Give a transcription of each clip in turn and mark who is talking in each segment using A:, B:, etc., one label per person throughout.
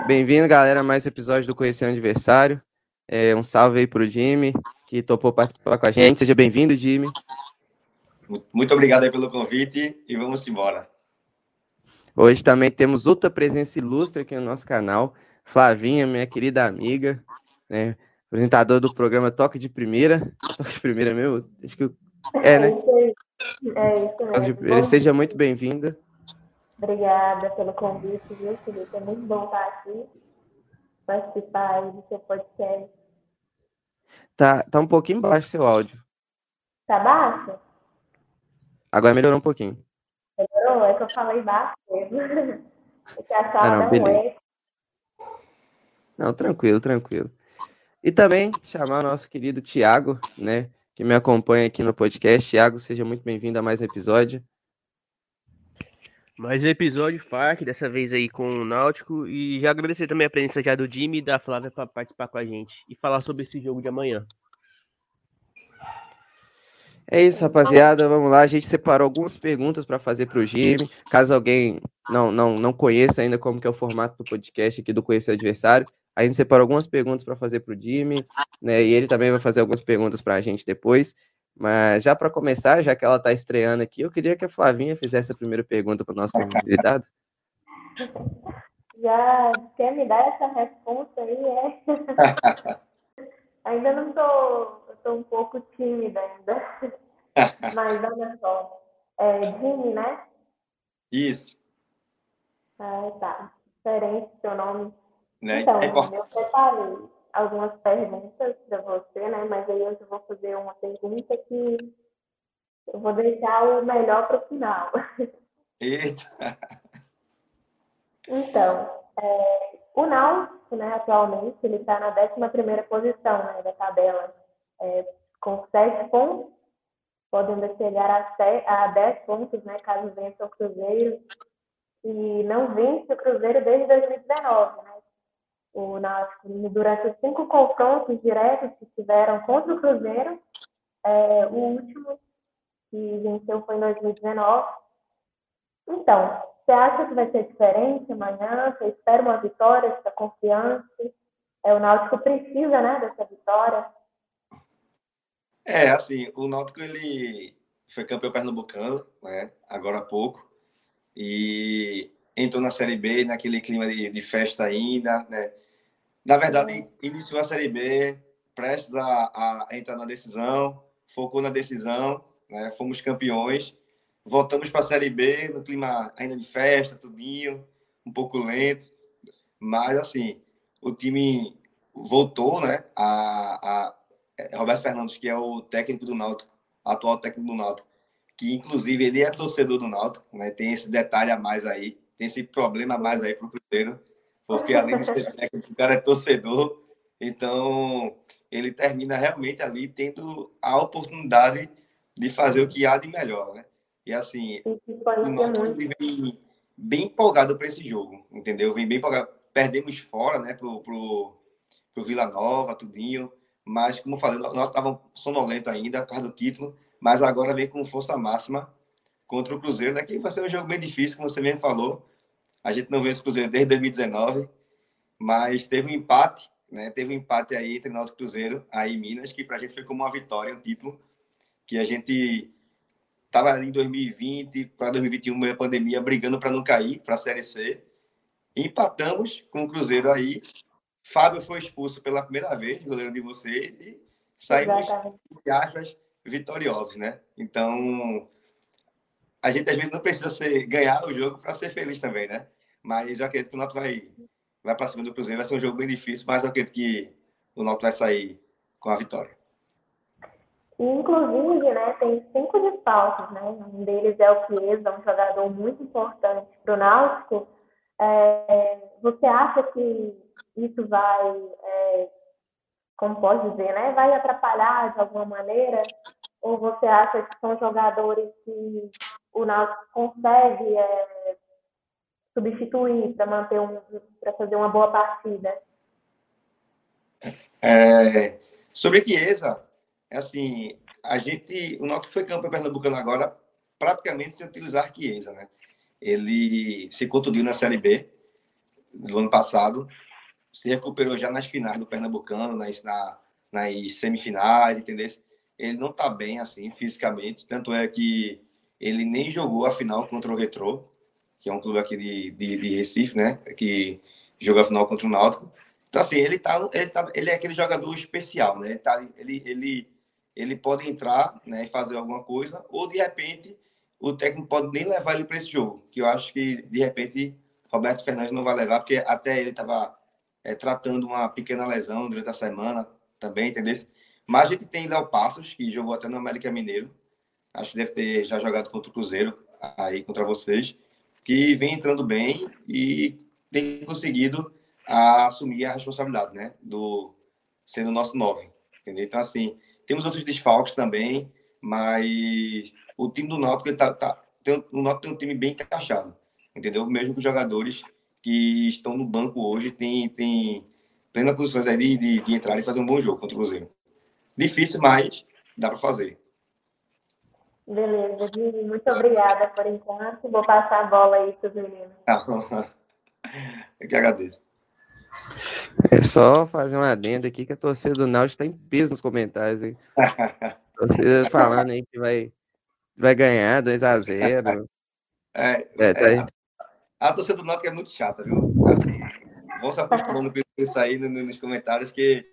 A: Bem-vindo, galera, a mais um episódio do Conhecer o Adversário. É, um salve aí pro Jimmy, que topou participar com a gente. Seja bem-vindo, Jimmy.
B: Muito obrigado aí pelo convite e vamos embora.
A: Hoje também temos outra presença ilustre aqui no nosso canal, Flavinha, minha querida amiga, né? apresentador do programa Toque de Primeira. Toque de Primeira mesmo? Acho que é, né?
C: É isso
A: mesmo. Seja muito bem-vinda.
C: Obrigada pelo convite, viu, Felipe? É muito bom estar aqui, participar do seu podcast.
A: Tá, tá um pouquinho baixo seu áudio.
C: Tá baixo?
A: Agora melhorou um pouquinho.
C: Melhorou? É que eu falei baixo mesmo. É a sala ah, não, beleza.
A: Não, tranquilo, tranquilo. E também chamar o nosso querido Tiago, né, que me acompanha aqui no podcast. Tiago, seja muito bem-vindo a mais um episódio.
D: Mais um episódio, FARC, dessa vez aí com o Náutico. E já agradecer também a presença já do Jimmy e da Flávia para participar com a gente e falar sobre esse jogo de amanhã.
A: É isso, rapaziada. Vamos lá. A gente separou algumas perguntas para fazer para o Jimmy. Caso alguém não, não, não conheça ainda como que é o formato do podcast aqui do Conhecer Adversário, a gente separou algumas perguntas para fazer para o Jimmy, né? E ele também vai fazer algumas perguntas para a gente depois. Mas já para começar, já que ela está estreando aqui, eu queria que a Flavinha fizesse a primeira pergunta para o nosso convidado.
C: Já quer me dar essa resposta aí, é? ainda não estou, estou um pouco tímida ainda. Mas olha só, é Jimmy, né?
B: Isso.
C: Ah, tá. Diferente seu nome.
B: Né?
C: Então,
B: é
C: eu preparei algumas perguntas para você, né? Mas aí eu vou fazer uma pergunta que eu vou deixar o melhor para o final.
B: Eita!
C: Então, é, o Náutico, né, atualmente, ele está na 11 posição né, da tabela, é, com 7 pontos, podendo chegar a, a 10 pontos, né, caso vença o Cruzeiro, e não vence o Cruzeiro desde 2019, né? O Náutico durante os cinco confrontos diretos que tiveram contra o Cruzeiro. É, o último que venceu foi em 2019. Então, você acha que vai ser diferente amanhã? Você espera uma vitória? Você está confiante? É, o Náutico precisa né, dessa vitória?
B: É, assim, o Náutico ele foi campeão pernambucano, né, agora há pouco, e entrou na Série B naquele clima de, de festa ainda, né, na verdade, iniciou a Série B, prestes a, a entrar na decisão, focou na decisão, né? fomos campeões, voltamos para a Série B no clima ainda de festa, tudinho, um pouco lento, mas assim, o time voltou, né? A, a é, Roberto Fernandes, que é o técnico do Náutico, atual técnico do Náutico, que inclusive ele é torcedor do Náutico, né? Tem esse detalhe a mais aí, tem esse problema a mais aí para o Cruzeiro porque além de ser técnico, o cara é torcedor, então ele termina realmente ali tendo a oportunidade de fazer o que há de melhor, né? E assim, o nosso vem bem empolgado para esse jogo, entendeu? Vem bem empolgado. Perdemos fora, né, pro, pro, pro Vila Nova, tudinho, mas como falei, nós estávamos sonolento ainda por causa do título, mas agora vem com força máxima contra o Cruzeiro, né, que vai ser um jogo bem difícil, como você mesmo falou, a gente não vence o Cruzeiro desde 2019, mas teve um empate, né? Teve um empate aí entre Náutico e Cruzeiro, aí em Minas, que para a gente foi como uma vitória, um título que a gente estava ali em 2020 para 2021, meio pandemia, brigando para não cair para a Série C. Empatamos com o Cruzeiro aí. Fábio foi expulso pela primeira vez, goleiro de vocês, e saímos, de aspas, vitoriosos, né? Então, a gente às vezes não precisa ser, ganhar o jogo para ser feliz também, né? Mas eu acredito que o Náutico vai, vai para cima do Cruzeiro. Vai ser um jogo bem difícil, mas eu acredito que o Náutico vai sair com a vitória.
C: Inclusive, né, tem cinco desfalques, né? Um deles é o Chiesa, um jogador muito importante para o Náutico. É, você acha que isso vai, é, como pode dizer, né, vai atrapalhar de alguma maneira? Ou você acha que são jogadores que o Náutico consegue é, substituir para manter um, para fazer uma boa partida?
B: É, sobre Chiesa, é assim, a gente, o Náutico foi campeão pernambucano agora praticamente sem utilizar Chiesa, né? Ele se contundiu na Série B, do ano passado, se recuperou já nas finais do Pernambucano, nas, na, nas semifinais, entendeu? Ele não está bem assim fisicamente, tanto é que ele nem jogou a final contra o Retrô, que é um clube aqui de, de, de Recife, né? Que joga a final contra o Náutico. Então, assim, ele, tá, ele, tá, ele é aquele jogador especial, né? Ele, tá, ele, ele, ele pode entrar né, e fazer alguma coisa, ou de repente o técnico pode nem levar ele para esse jogo, que eu acho que de repente Roberto Fernandes não vai levar, porque até ele estava é, tratando uma pequena lesão durante a semana também, entendeu? Mas a gente tem Léo Passos, que jogou até no América Mineiro, acho que deve ter já jogado contra o Cruzeiro, aí contra vocês, que vem entrando bem e tem conseguido assumir a responsabilidade, né, do sendo o nosso nove, entendeu? Então, assim, temos outros desfalques também, mas o time do Náutico, ele tá, tá, tem, o Náutico tem um time bem encaixado, entendeu? Mesmo com os jogadores que estão no banco hoje, tem, tem plena condições de, de, de entrar e fazer um bom jogo contra o Cruzeiro. Difícil, mas dá para fazer.
C: Beleza, Gui, muito obrigada por enquanto. Vou passar a bola aí para os meninos.
B: Eu que agradeço.
A: É só fazer uma adenda aqui que a torcida do Náutico está em peso nos comentários, hein? torcida falando aí que vai, vai ganhar 2x0.
B: É, é, tá é, a torcida do Náutico é muito chata, viu? Assim, vão se acostumando com isso aí nos comentários, que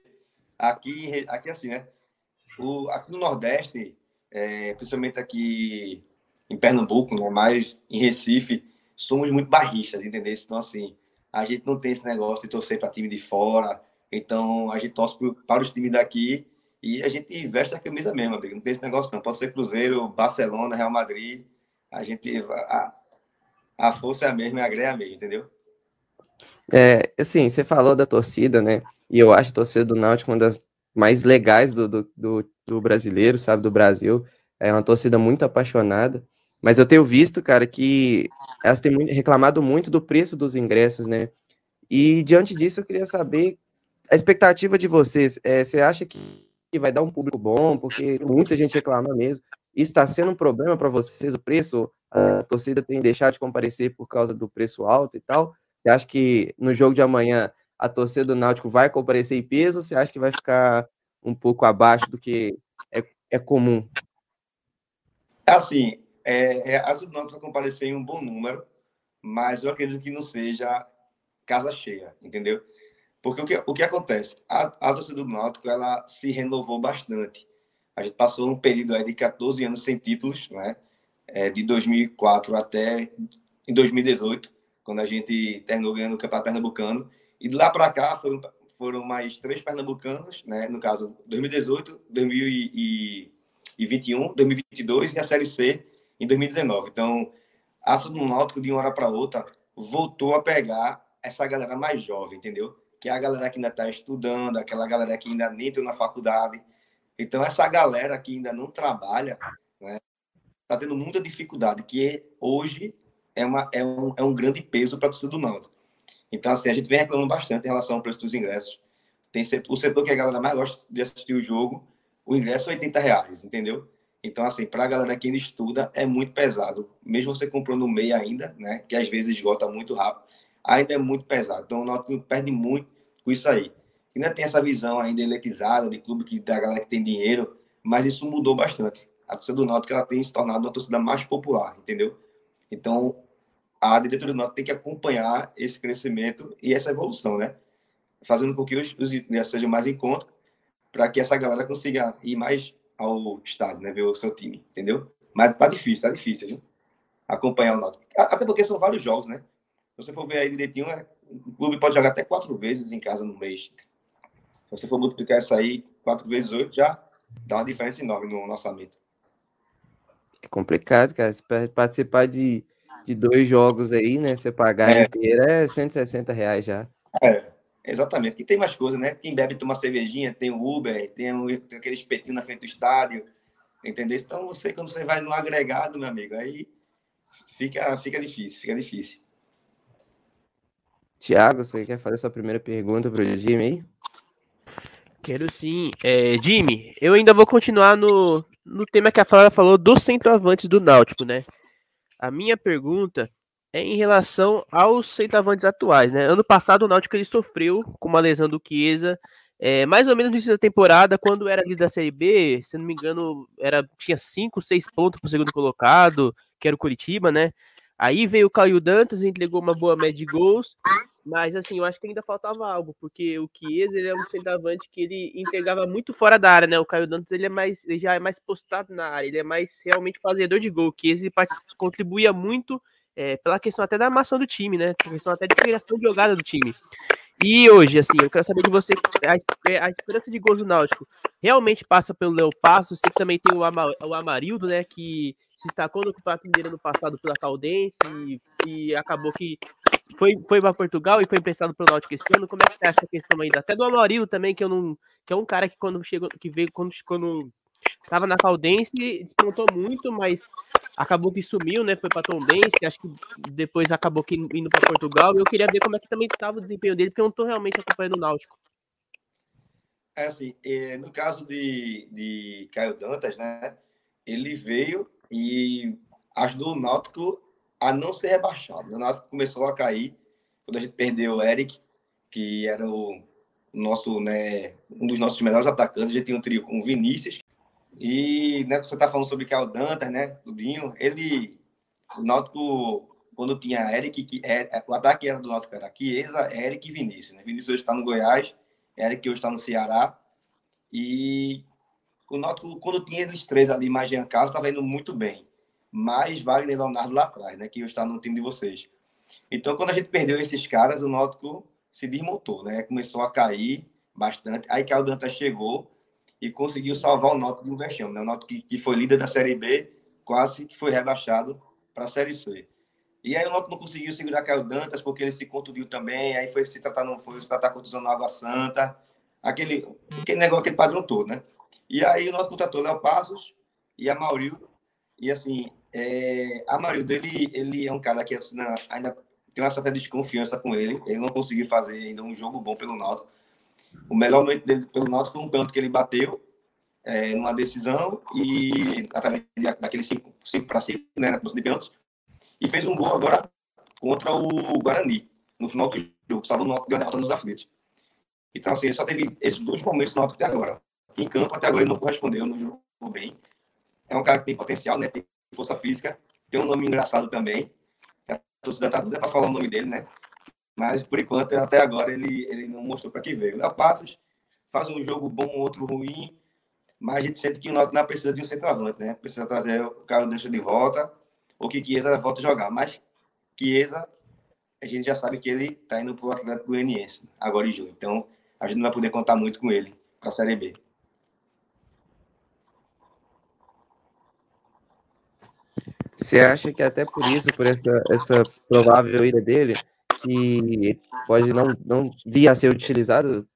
B: aqui, aqui assim, né? O, aqui no Nordeste, é, principalmente aqui em Pernambuco, né, mais em Recife, somos muito barristas, entendeu? Então, assim, a gente não tem esse negócio de torcer para time de fora, então a gente torce para os times daqui e a gente veste a camisa mesmo, amigo. não tem esse negócio não. Pode ser Cruzeiro, Barcelona, Real Madrid, a gente, a, a força é a mesma, a greia é a mesma, entendeu?
A: É, assim, você falou da torcida, né? E eu acho a torcida do Náutico uma das mais legais do, do, do, do brasileiro, sabe? Do Brasil. É uma torcida muito apaixonada. Mas eu tenho visto, cara, que elas têm reclamado muito do preço dos ingressos, né? E diante disso, eu queria saber a expectativa de vocês. É, você acha que vai dar um público bom? Porque muita gente reclama mesmo. Isso está sendo um problema para vocês, o preço? A torcida tem deixado de comparecer por causa do preço alto e tal? Você acha que no jogo de amanhã a torcida do Náutico vai comparecer em peso ou você acha que vai ficar um pouco abaixo do que é, é comum?
B: Assim, é, é, a Náutico vai comparecer em um bom número, mas eu acredito que não seja casa cheia, entendeu? Porque o que, o que acontece? A, a torcida do Náutico, ela se renovou bastante. A gente passou um período aí de 14 anos sem títulos, né? É, de 2004 até em 2018, quando a gente terminou ganhando o Campeonato Pernambucano. E de lá para cá foram, foram mais três pernambucanos, né? No caso, 2018, 2021, 2022 e a Série C em 2019. Então, a do Náutico, de uma hora para outra, voltou a pegar essa galera mais jovem, entendeu? Que é a galera que ainda está estudando, aquela galera que ainda nem entrou na faculdade. Então, essa galera que ainda não trabalha, né, tá tendo muita dificuldade, que hoje é, uma, é, um, é um grande peso para a torcida do Náutico. Então, assim, a gente vem reclamando bastante em relação ao preço dos ingressos. Tem o setor que a galera mais gosta de assistir o jogo, o ingresso é 80 reais, entendeu? Então, assim, para a galera que ainda estuda, é muito pesado. Mesmo você comprando no meio ainda, né? Que às vezes esgota muito rápido, ainda é muito pesado. Então, o Náutico perde muito com isso aí. Ainda tem essa visão ainda eletizada de clube que da galera que tem dinheiro, mas isso mudou bastante. A torcida do Náutico ela tem se tornado uma torcida mais popular, entendeu? Então, a diretoria do Náutico tem que acompanhar esse crescimento e essa evolução, né? Fazendo com que os, os ingressos sejam mais em conta, para que essa galera consiga ir mais ao estádio, né? Ver o seu time, entendeu? Mas tá difícil, tá difícil, viu? Acompanhar o Náutico. Até porque são vários jogos, né? Se você for ver aí direitinho, é, o clube pode jogar até quatro vezes em casa no mês. Se você for multiplicar isso aí, quatro vezes oito, já dá uma diferença enorme no orçamento.
A: É complicado, cara. Participar de, de dois jogos aí, né? Você pagar é. inteira é 160 reais já.
B: É. Exatamente. E tem mais coisas, né? Quem bebe toma cervejinha, tem o Uber, tem, um, tem aquele espetinho na frente do estádio, entendeu? Então, você, quando você vai no agregado, meu amigo, aí fica, fica difícil, fica difícil.
A: Tiago, você quer fazer sua primeira pergunta para o Jimmy aí?
D: Quero sim. É, Jimmy, eu ainda vou continuar no, no tema que a Flávia falou dos centroavantes do Náutico, né? A minha pergunta é em relação aos centroavantes atuais, né? Ano passado o Náutico ele sofreu com uma lesão do Chiesa, é, mais ou menos no início da temporada, quando era líder da Série B, se não me engano, era, tinha 5, 6 pontos para o segundo colocado, que era o Curitiba, né? Aí veio o Caio Dantas, entregou uma boa média de gols, mas assim, eu acho que ainda faltava algo, porque o Chiesa, ele é um centroavante que ele entregava muito fora da área, né? O Caio Dantas, ele é mais, ele já é mais postado na área, ele é mais realmente fazedor de gol. O Chiesa, ele contribuía muito é, pela questão até da armação do time, né? Pela questão até de criação de jogada do time. E hoje, assim, eu quero saber de você, a, a esperança de gols do Náutico realmente passa pelo Léo Passo, você também tem o, Ama, o Amarildo, né, que se destacou no Campeonato Mineiro no passado pela Caldense e, e acabou que foi, foi para Portugal e foi emprestado para o Náutico esse ano. Como é que você acha a questão ainda? Até do Amarildo também, que eu não, que é um cara que quando chegou, que veio quando, quando na Caldense, despontou muito, mas acabou que sumiu, né? Foi para Tombense, acho que depois acabou que indo para Portugal. E eu queria ver como é que também estava o desempenho dele, porque eu não estou realmente acompanhando o Náutico.
B: É assim, é, no caso de, de Caio Dantas, né? Ele veio e ajudou o Náutico a não ser rebaixado. O Náutico começou a cair quando a gente perdeu o Eric, que era o nosso, né, um dos nossos melhores atacantes. A gente tinha um trio com o Vinícius, e né, você está falando sobre Cal Dantas, né? Tudinho. Ele, o Náutico, quando tinha Eric, que, é, é, o ataque era do Náutico era Chiesa, Eric e Vinícius. Né? Vinícius hoje está no Goiás, Eric hoje está no Ceará. E o Náutico, quando tinha eles três ali, mais Jean Carlos, estava indo muito bem. Mais Wagner Leonardo lá atrás, né? Que está no time de vocês. Então, quando a gente perdeu esses caras, o Náutico se desmontou, né? Começou a cair bastante. Aí Cal Dantas chegou e conseguiu salvar o Náutico de um vexame. Né? O Náutico que, que foi líder da Série B, quase que foi rebaixado para a Série C. E aí o Náutico não conseguiu segurar Caio Dantas, porque ele se contundiu também, aí foi se tratar, não foi se tratar contusão na Água Santa, aquele, aquele negócio, aquele padrão todo, né? E aí o Náutico contratou Léo Passos e a Maurílio, e assim, é, a Maurílio, ele, ele é um cara que assim, ainda tem uma certa desconfiança com ele, ele não conseguiu fazer ainda um jogo bom pelo Náutico, o melhor momento dele pelo Náutico foi um pênalti que ele bateu é, numa decisão e através daquele 5 para 5, né, na de pênaltis, e fez um gol agora contra o Guarani, no final do jogo, salvo o Náutico ganhar nos aflitos. Então, assim, ele só teve esses dois momentos no Náutico até agora. Em campo, até agora, ele não correspondeu, não jogou bem. É um cara que tem potencial, né, tem força física, tem um nome engraçado também. A torcida tá tudo para falar o nome dele, né? Mas, por enquanto, até agora, ele, ele não mostrou para que veio. Léo Passos faz um jogo bom, outro ruim, mas a gente sente que o Náutico não precisa de um centroavante, né? Precisa trazer o Carlos Deixa de volta, ou que Chiesa volta a jogar. Mas Chiesa, a gente já sabe que ele está indo para o Atlético Goianiense, agora em julho. Então, a gente não vai poder contar muito com ele para a Série B.
A: Você acha que até por isso, por essa, essa provável ida dele, que pode não, não vir a ser utilizado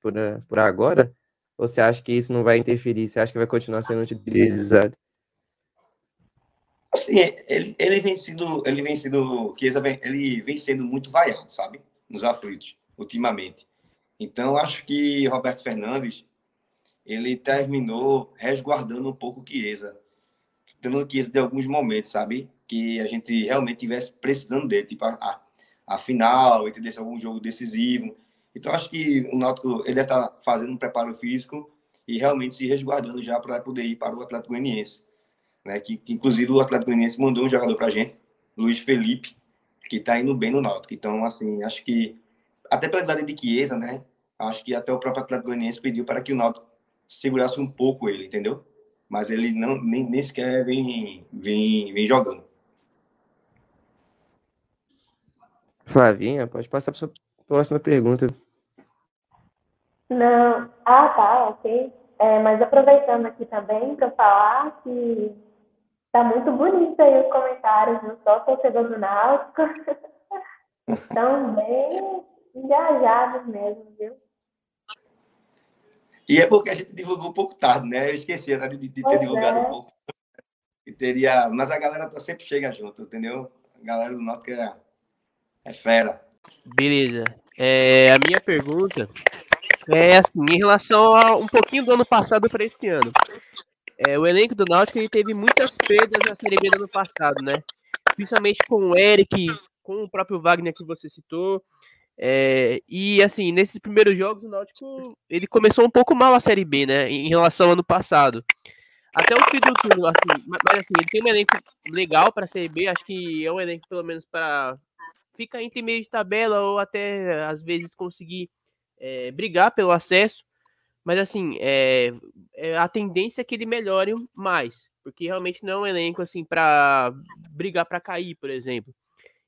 A: por, eh, por agora? Ou você acha que isso não vai interferir? Você acha que vai continuar sendo utilizado?
B: Assim, ele, ele vem sendo, ele vem sendo, ele vem sendo muito vaiado, sabe? Nos aflitos, ultimamente. Então, acho que Roberto Fernandes, ele terminou resguardando um pouco o Chiesa. Tendo o Chiesa de alguns momentos, sabe? Que a gente realmente tivesse precisando dele. Tipo, ah, a final, entendeu? Algum jogo decisivo. Então, acho que o Náutico ele deve estar fazendo um preparo físico e realmente se resguardando já para poder ir para o Atlético Goianiense. Né? Que, que, inclusive, o Atlético Goianiense mandou um jogador para a gente, Luiz Felipe, que está indo bem no Náutico. Então, assim, acho que, até pela idade de Chiesa, né? Acho que até o próprio Atlético Goianiense pediu para que o Náutico segurasse um pouco ele, entendeu? Mas ele não, nem, nem sequer vem, vem, vem jogando.
A: Flavinha, pode passar para sua próxima pergunta.
C: Não. Ah, tá, ok. É, mas aproveitando aqui também para falar que tá muito bonito aí os comentários, não só torcedor do Náutico. Estão bem engajados mesmo, viu?
B: E é porque a gente divulgou um pouco tarde, né? Eu esqueci né, de, de ter divulgado é. um pouco. E teria... Mas a galera tá sempre chega junto, entendeu? A galera do Náutico é é fera.
D: Beleza. É, a minha pergunta é assim, em relação a um pouquinho do ano passado para esse ano. É, o elenco do Náutico ele teve muitas perdas na Série B do ano passado, né? principalmente com o Eric, com o próprio Wagner que você citou. É, e assim, nesses primeiros jogos, o Náutico ele começou um pouco mal a Série B, né? Em relação ao ano passado. Até o fim do turno, assim, mas, assim, ele tem um elenco legal para a Série B, acho que é um elenco pelo menos para ficar entre meio de tabela ou até às vezes conseguir é, brigar pelo acesso. Mas assim, é, é, a tendência é que ele melhore mais, porque realmente não é um elenco assim para brigar para cair, por exemplo.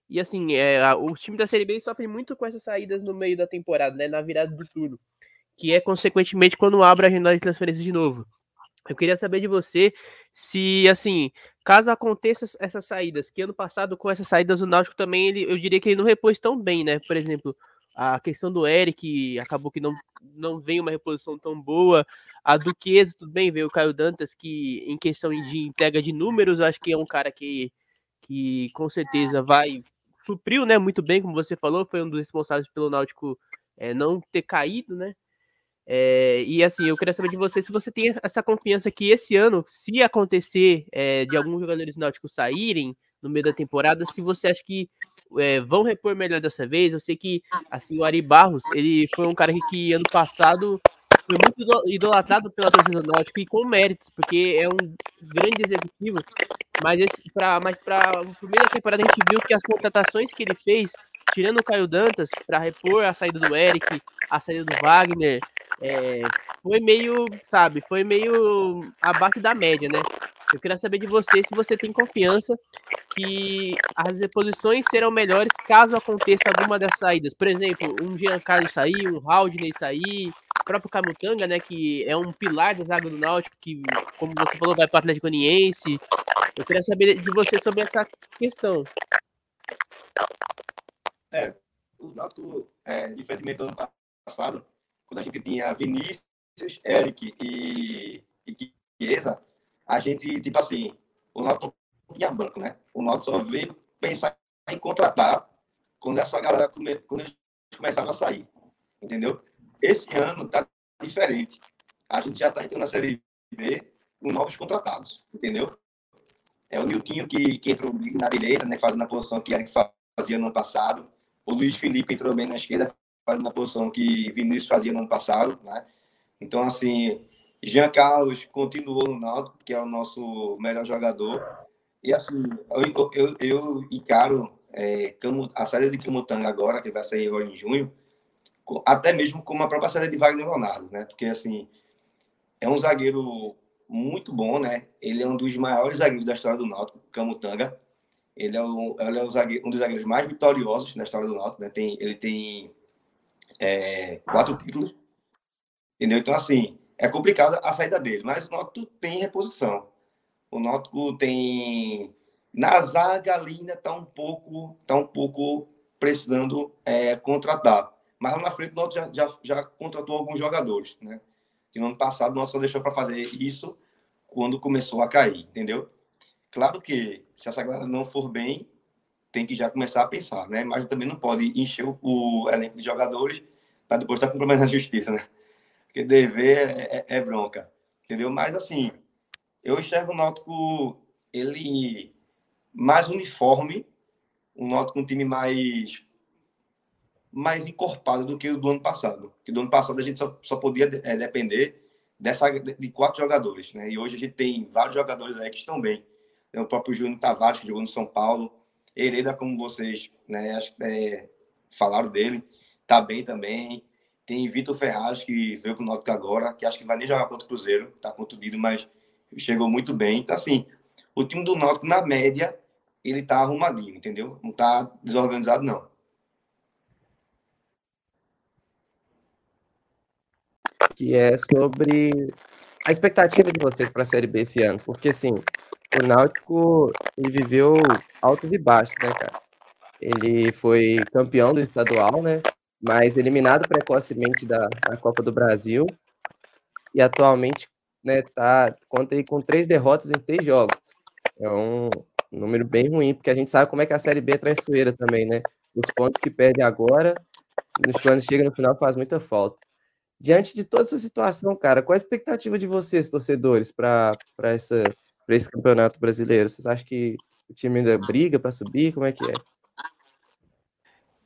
D: E assim, é, o time da Série B sofre muito com essas saídas no meio da temporada, né, na virada do turno, que é consequentemente quando abre a janela de transferência de novo. Eu queria saber de você se, assim, caso aconteça essas saídas, que ano passado com essas saídas o Náutico também, ele, eu diria que ele não repôs tão bem, né? Por exemplo, a questão do Eric acabou que não, não veio uma reposição tão boa. A Duquesa, tudo bem, veio o Caio Dantas, que em questão de entrega de números, acho que é um cara que, que com certeza vai supriu, né, muito bem, como você falou, foi um dos responsáveis pelo Náutico é, não ter caído, né? É, e assim, eu queria saber de você se você tem essa confiança que esse ano, se acontecer é, de alguns jogadores do Náutico saírem no meio da temporada, se você acha que é, vão repor melhor dessa vez. Eu sei que assim, o Ari Barros, ele foi um cara que, que ano passado foi muito idolatrado pela torcida do Náutico e com méritos, porque é um grande executivo. Mas para mas para a primeira temporada a gente viu que as contratações que ele fez, tirando o Caio Dantas para repor a saída do Eric, a saída do Wagner, é, foi meio, sabe, foi meio abaixo da média, né? Eu queria saber de você se você tem confiança que as reposições serão melhores caso aconteça alguma das saídas. Por exemplo, um Giancarlo sair, um Haldney sair, próprio Camutanga, né, que é um pilar da zaga do Náutico, que, como você falou, vai para o Atlético Goianiense. Eu queria saber de você sobre essa questão.
B: É, o Náutico, é, do ano passado, quando a gente tinha Vinícius, Eric e, e Chiesa, a gente, tipo assim, o Náutico tinha banco, né? O Náutico só veio pensar em contratar quando essa galera come, quando eles começaram a sair, entendeu? Esse ano tá diferente. A gente já tá entrando na Série B com novos contratados, entendeu? É o Niltinho que, que entrou na direita, né, fazendo a posição que ele fazia no ano passado. O Luiz Felipe entrou bem na esquerda, fazendo a posição que Vinícius fazia no ano passado, né? Então, assim, Jean Carlos continuou no Náutico, que é o nosso melhor jogador. E assim, eu, eu, eu encaro é, a série de Camutanga agora, que vai sair agora em junho, até mesmo como a própria série de Wagner Leonardo, né? Porque assim, é um zagueiro muito bom, né? Ele é um dos maiores zagueiros da história do Náutico, Camutanga. Ele é, o, ele é o zagueiro, um dos zagueiros mais vitoriosos na história do Náutico, né? Tem, ele tem é, quatro títulos, entendeu? Então, assim, é complicado a saída dele, mas o Náutico tem reposição. O Náutico tem na zaga ainda está um pouco, tá um pouco precisando é, contratar. Mas lá na frente o Náutico já, já, já contratou alguns jogadores, né? Que no ano passado o Náutico só deixou para fazer isso quando começou a cair, entendeu? Claro que se essa galera não for bem, tem que já começar a pensar, né? Mas também não pode encher o, o elenco de jogadores para depois estar com problema na justiça, né? porque dever é, é, é, bronca, entendeu? Mas, assim, eu enxergo o Náutico, ele mais uniforme, o Náutico um time mais mais encorpado do que o do ano passado. Porque do ano passado a gente só, só podia é, depender dessa, de quatro jogadores, né? E hoje a gente tem vários jogadores aí que estão bem. Tem o próprio Júnior Tavares, que jogou no São Paulo. Hereda, como vocês né, é, falaram dele, tá bem também. Tem Vitor Ferraz, que veio para o Náutico agora, que acho que vai nem jogar contra o Cruzeiro, está contundido, mas chegou muito bem. Então, assim, o time do Náutico, na média, ele está arrumadinho, entendeu? Não está desorganizado, não.
A: Que é sobre a expectativa de vocês para a Série B esse ano. Porque, assim, o Náutico ele viveu altos e baixos, né, cara? Ele foi campeão do estadual, né? mas eliminado precocemente da, da Copa do Brasil e atualmente né, tá, conta aí com três derrotas em seis jogos. É um número bem ruim, porque a gente sabe como é que a Série B é traiçoeira também, né? Os pontos que perde agora, quando chega no final, faz muita falta. Diante de toda essa situação, cara, qual a expectativa de vocês, torcedores, para esse campeonato brasileiro? Vocês acham que O time ainda briga para subir? Como é que é?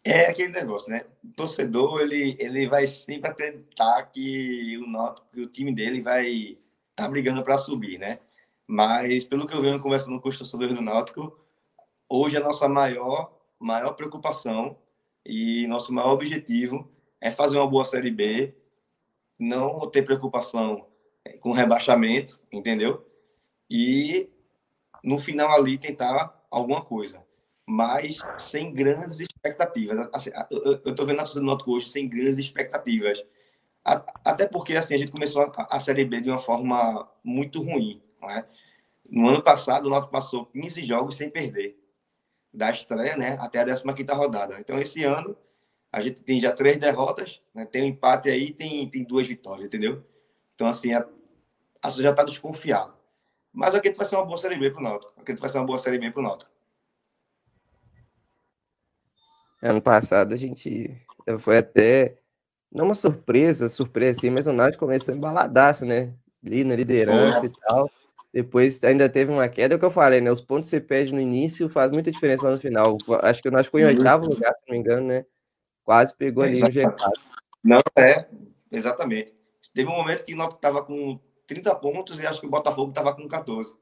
B: É aquele negócio, né? O torcedor, ele, ele vai sempre acreditar que o, noto, que o time dele vai estar tá brigando para subir, né? Mas, pelo que eu venho conversando com os torcedores do Náutico, hoje a nossa maior, maior preocupação e nosso maior objetivo é fazer uma boa Série B, não ter preocupação com rebaixamento, entendeu? E, no final ali, tentar alguma coisa mas sem grandes expectativas. Assim, eu estou vendo a torcida do Náutico hoje sem grandes expectativas. Até porque assim, a gente começou a, Série B de uma forma muito ruim. É? No ano passado, o Náutico passou 15 jogos sem perder. Da estreia né, até a 15 rodada. Então, esse ano, a gente tem já três derrotas, né, tem um empate aí tem, tem duas vitórias, entendeu? Então, assim, a, a já está desconfiada. Mas acredito que vai ser uma boa Série B para o Náutico. Acredito que vai ser uma boa Série B para o Náutico.
A: Ano passado a gente foi até, não uma surpresa, surpresa assim, mas o Náutico começou embaladaço, né? Ali na liderança e tal. Depois ainda teve uma queda, é o que eu falei, né? Os pontos que você perde no início faz muita diferença lá no final. Acho que o Náutico ficou em oitavo lugar, se não me engano, né? Quase pegou ali no G4.
B: Não, é, exatamente. Teve um momento que o Náutico estava com 30 pontos e acho que o Botafogo estava com 14.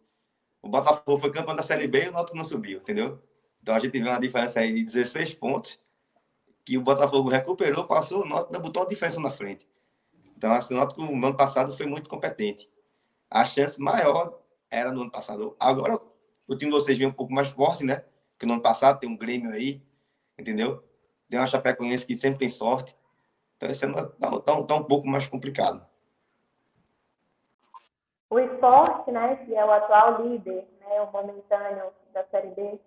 B: O Botafogo foi campeão da Série B e o Náutico não subiu, entendeu? Então a gente viu uma diferença aí de 16 pontos, que o Botafogo recuperou, passou, o Náutico botou uma diferença na frente. Então assim, o Náutico no ano passado foi muito competente. A chance maior era no ano passado. Agora o time de vocês vem um pouco mais forte, né? Porque no ano passado tem um Grêmio aí, entendeu? Tem uma Chapecoense que sempre tem sorte. Então esse ano está tá, tá um pouco mais complicado.
C: O esporte, né, que é o atual líder, né, o momentâneo da Série B,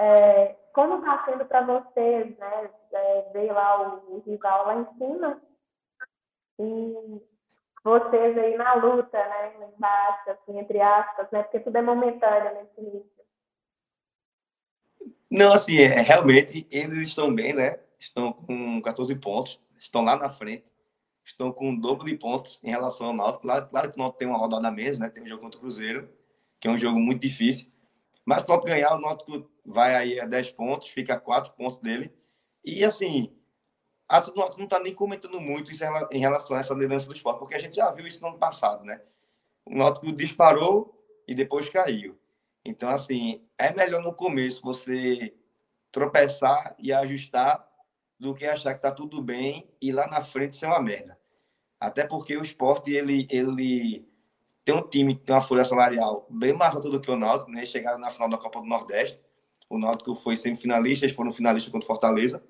C: é, como está sendo para vocês, né? É, ver lá o, o, rival lá em cima e vocês aí na luta, né? Embaixo, assim, entre aspas, né? Porque tudo é momentâneo nesse início.
B: Não, assim, é, realmente eles estão bem, né? Estão com 14 pontos, estão lá na frente, estão com o dobro de pontos em relação ao Náutico. Claro, claro que o Náutico tem uma rodada menos, né? Tem um jogo contra o Cruzeiro, que é um jogo muito difícil. Mas se o ganhar, o Náutico vai aí a 10 pontos, fica a 4 pontos dele. E assim, a Náutico não está nem comentando muito isso em relação a essa liderança do esporte, porque a gente já viu isso no ano passado, né? O Náutico disparou e depois caiu. Então, assim, é melhor no começo você tropeçar e ajustar do que achar que está tudo bem e lá na frente ser uma merda. Até porque o esporte, ele, ele tem um time que tem uma folha salarial bem mais alta do que o Náutico, né? Chegaram na final da Copa do Nordeste. O Náutico foi semifinalista, eles foram finalistas contra o Fortaleza.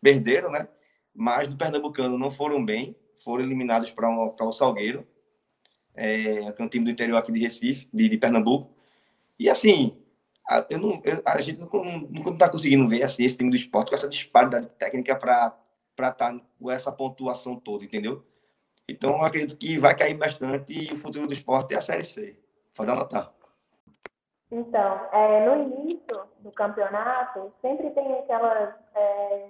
B: Perderam, né? Mas no Pernambucano não foram bem, foram eliminados para o Salgueiro, é, que é um time do interior aqui de Recife, de, de Pernambuco. E assim, a, eu não, eu, a gente não está conseguindo ver assim, esse time do esporte com essa disparidade técnica para estar tá com essa pontuação toda, entendeu? Então, eu acredito que vai cair bastante e o futuro do esporte é a Série C. Pode anotar.
C: Então, é, no início do campeonato, sempre tem aquelas é,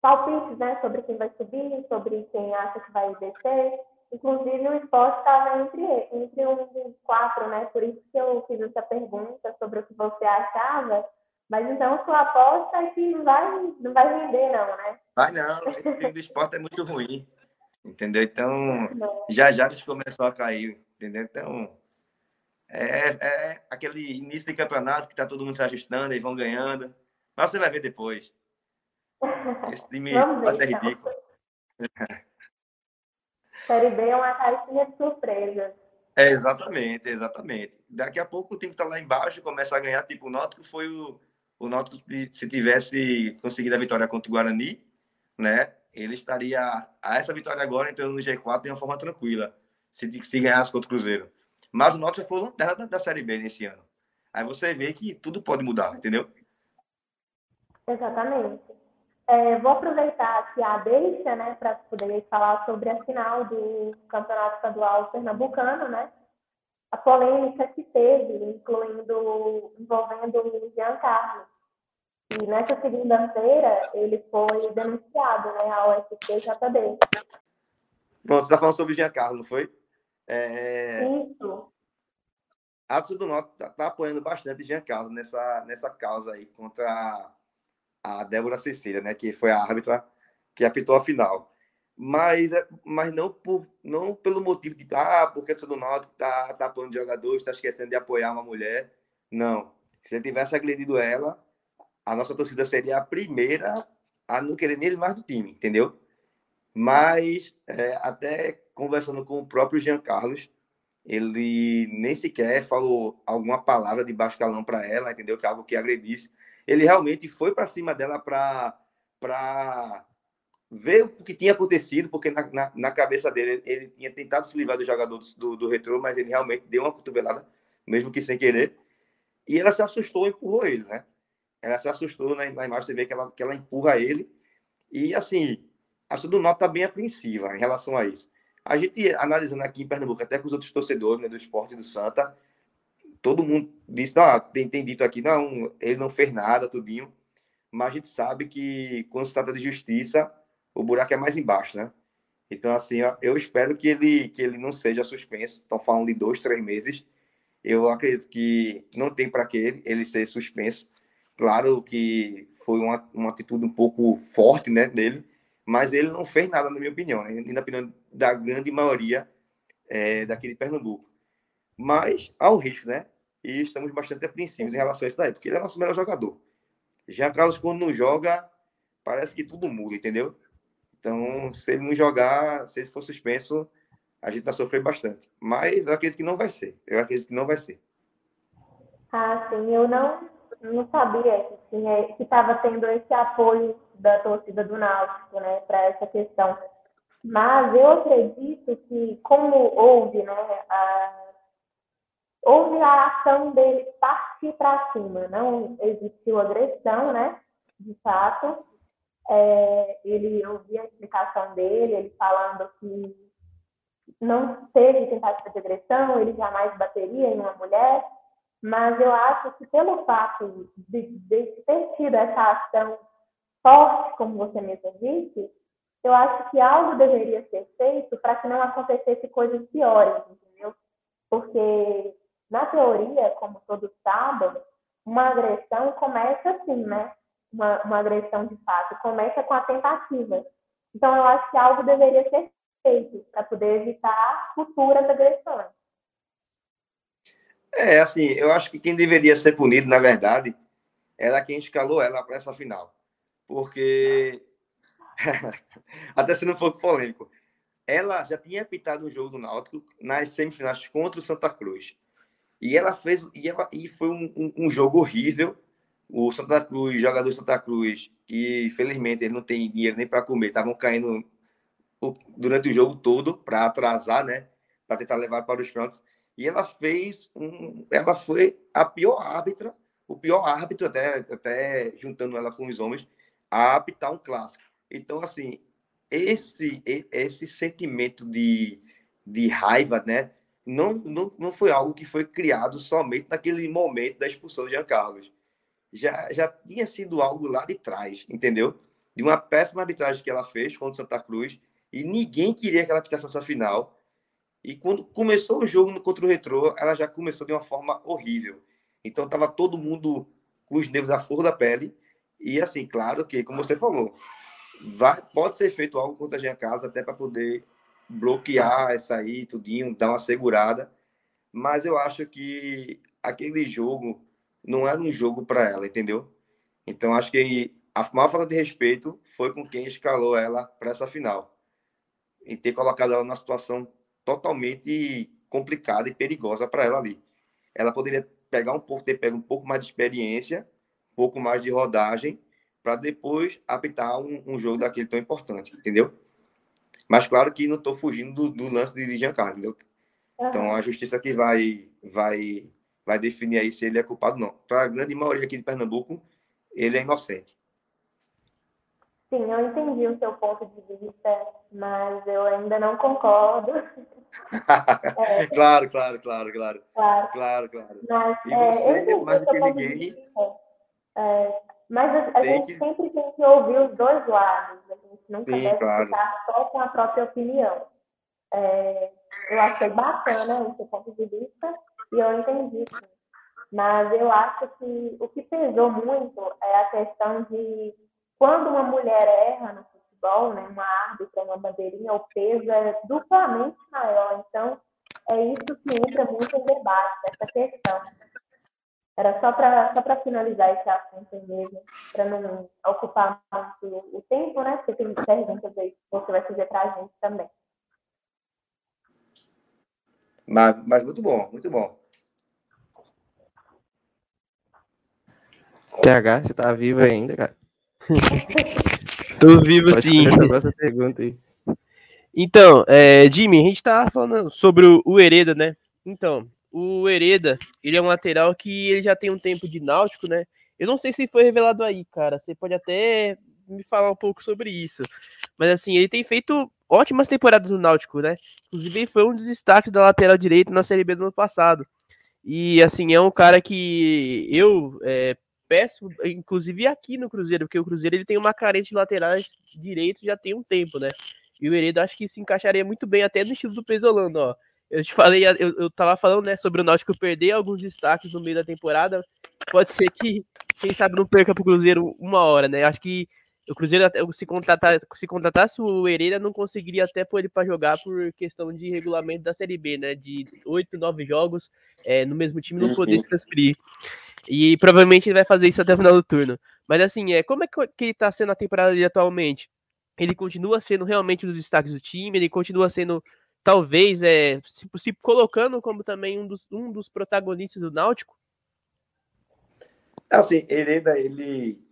C: palpites né, sobre quem vai subir, sobre quem acha que vai descer. Inclusive, o esporte estava entre, entre um dos quatro, né? Por isso que eu fiz essa pergunta sobre o que você achava. Mas então, sua aposta é que não vai, não vai vender, não, né?
B: Vai não, esse time do esporte é muito ruim. Entendeu? Então, já já eles começou a cair, entendeu? Então, é, é aquele início de campeonato que está todo mundo se ajustando, e vão ganhando. Mas você vai ver depois. Esse time pode ser ridículo.
C: Série B é uma caixinha de surpresa.
B: É, exatamente, exatamente. Daqui a pouco o time está lá embaixo começa a ganhar. Tipo, o Náutico foi o, o Náutico, se tivesse conseguido a vitória contra o Guarani, né? ele estaria a essa vitória agora entrando no G4 de uma forma tranquila, se, se ganhasse contra o Cruzeiro. Mas o Náutico foi lanterna da, da Série B nesse ano. Aí você vê que tudo pode mudar, entendeu?
C: Exatamente. É, vou aproveitar aqui a deixa, né, para poder falar sobre a final do Campeonato Estadual Pernambucano, né? A polêmica que teve, incluindo envolvendo o Jean Carlos. E nessa segunda-feira, ele foi denunciado né, ao STJD.
B: Bom, você está falando sobre o Giancarlo, não foi? É...
C: Isso.
B: a do Norte está tá apoiando bastante Jean Carlos nessa, nessa causa aí contra a, Débora Cecília, né? Que foi a árbitra que apitou a final. Mas, é, mas não, por, não pelo motivo de, ah, porque a do Norte está tá apoiando jogadores, está esquecendo de apoiar uma mulher. Não. Se ele tivesse agredido ela, a nossa torcida seria a primeira a não querer nem ele mais do time, entendeu? Mas, é, até conversando com o próprio Jean Carlos, ele nem sequer falou alguma palavra de baixo calão para ela, entendeu? Que é algo que agredisse. Ele realmente foi para cima dela para ver o que tinha acontecido, porque na, na, na, cabeça dele ele tinha tentado se livrar do jogador do, do retrô, mas ele realmente deu uma cotovelada, mesmo que sem querer. E ela se assustou e empurrou ele, né? Ela se assustou na, na imagem, você vê que ela, que ela empurra ele. E assim, a Norte está bem apreensiva em relação a isso. A gente, analisando aqui em Pernambuco, até com os outros torcedores né, do esporte do Santa, todo mundo disse, ah, tem, tem dito aqui, não, ele não fez nada, tudinho. Mas a gente sabe que quando se trata de justiça, o buraco é mais embaixo, né? Então, assim, eu espero que ele, que ele não seja suspenso. Estão falando de dois, três meses. Eu acredito que não tem para que ele, ele ser suspenso. Claro que foi uma, uma atitude um pouco forte né, dele, mas ele não fez nada, na minha opinião, né? e na opinião da grande maioria é, Pernambuco. Mas há um risco, né? E estamos bastante apreensivos em relação a isso daí, porque ele é nosso melhor jogador. Já Carlos, quando não joga, parece que tudo muda, entendeu? Então, se ele não jogar, se ele for suspenso, a gente vai sofrer bastante. Mas eu acredito que não vai ser. Eu acredito que não vai ser.
C: Ah, sim. Eu não, não sabia que estava tendo esse apoio da torcida do Náutico, né, para essa questão. Mas eu acredito que, como houve, né, a, houve a ação dele partir para cima, não existiu agressão, né, de fato. É, ele ouvi a explicação dele, ele falando que não teve tentativa de agressão, ele jamais bateria em uma mulher, mas eu acho que pelo fato de, de ter tido essa ação forte, como você mesmo disse, eu acho que algo deveria ser feito para que não acontecesse coisas piores, entendeu? Porque, na teoria, como todos sabem, uma agressão começa assim, né? Uma, uma agressão de fato, começa com a tentativa. Então, eu acho que algo deveria ser feito para poder evitar futuras agressões.
B: É, assim, eu acho que quem deveria ser punido, na verdade, era quem escalou ela para essa final porque até se não for polêmico, ela já tinha apitado um jogo do Náutico nas semifinais contra o Santa Cruz. E ela fez e, ela, e foi um, um, um jogo horrível. O Santa Cruz, jogador do Santa Cruz, que infelizmente ele não tem dinheiro nem para comer, estavam caindo durante o jogo todo para atrasar, né? Para tentar levar para os prontos. E ela fez um. Ela foi a pior árbitra, o pior árbitro, até, até juntando ela com os homens, a apitar um clássico. Então, assim, esse, esse sentimento de, de raiva, né? Não, não, não foi algo que foi criado somente naquele momento da expulsão de Jean Carlos. Já, já tinha sido algo lá de trás, entendeu? De uma péssima arbitragem que ela fez contra o Santa Cruz e ninguém queria que ela apitasse essa final. E quando começou o jogo contra o Retrô, ela já começou de uma forma horrível. Então tava todo mundo com os nervos à flor da pele e assim, claro que, como você falou, vai, pode ser feito algo contra a Jean Casa até para poder bloquear essa aí, tudinho, dar uma segurada. Mas eu acho que aquele jogo não era um jogo para ela, entendeu? Então acho que a maior falta de respeito foi com quem escalou ela para essa final. E ter colocado ela numa situação totalmente complicada e perigosa para ela ali. Ela poderia pegar um pouco, ter pego um pouco mais de experiência pouco mais de rodagem para depois apitar um, um, jogo daquele tão importante, entendeu? Mas claro que não estou fugindo do, do, lance de Giancarlo, entendeu? Uhum. Então a justiça que vai vai vai definir aí se ele é culpado ou não. Para a grande maioria aqui de Pernambuco, ele é inocente.
C: Sim, eu entendi o seu ponto de vista, mas eu ainda não concordo.
B: é. claro, claro, claro, claro. Claro, claro. claro. Mas, e você, é, mais do que ninguém,
C: é, mas a, a gente que... sempre tem que ouvir os dois lados. A gente nunca Sim, deve claro. ficar só com a própria opinião. É, eu achei bacana esse ponto de vista, e eu entendi. Sim. Mas eu acho que o que pesou muito é a questão de quando uma mulher erra no futebol, né, uma árbitra, uma bandeirinha, o peso é duplamente maior. Então, é isso que entra muito em debate, essa questão. Era só para só finalizar esse assunto mesmo, para não ocupar muito o tempo, né? Porque tem perguntas aí que você vai fazer para a gente também.
B: Mas, mas muito bom, muito bom.
A: TH, você tá vivo ainda, cara?
D: Tô vivo
A: Pode
D: sim.
A: pergunta aí.
D: Então, é, Jimmy, a gente tá falando sobre o, o Hereda, né? Então, o Hereda, ele é um lateral que ele já tem um tempo de náutico, né? Eu não sei se foi revelado aí, cara. Você pode até me falar um pouco sobre isso. Mas assim, ele tem feito ótimas temporadas no Náutico, né? Inclusive, foi um dos destaques da lateral direita na Série B do ano passado. E assim, é um cara que eu é, peço, inclusive aqui no Cruzeiro, porque o Cruzeiro ele tem uma carência de laterais direitos já tem um tempo, né? E o Hereda acho que se encaixaria muito bem até no estilo do Pesolano, ó. Eu te falei, eu, eu tava falando, né, sobre o Náutico perder alguns destaques no meio da temporada. Pode ser que, quem sabe, não perca pro Cruzeiro uma hora, né? Acho que o Cruzeiro, se, contratar, se contratasse o Hereda, não conseguiria até pôr ele para jogar por questão de regulamento da Série B, né? De oito, nove jogos é, no mesmo time, não
B: Sim,
D: poder
B: sim.
D: se transferir. E provavelmente ele vai fazer isso até o final do turno. Mas assim, é, como é que ele tá sendo a temporada dele atualmente? Ele continua sendo realmente um dos destaques do time, ele continua sendo, talvez, é, se, se colocando como também um dos, um dos protagonistas do Náutico.
B: Assim, Hereda, ele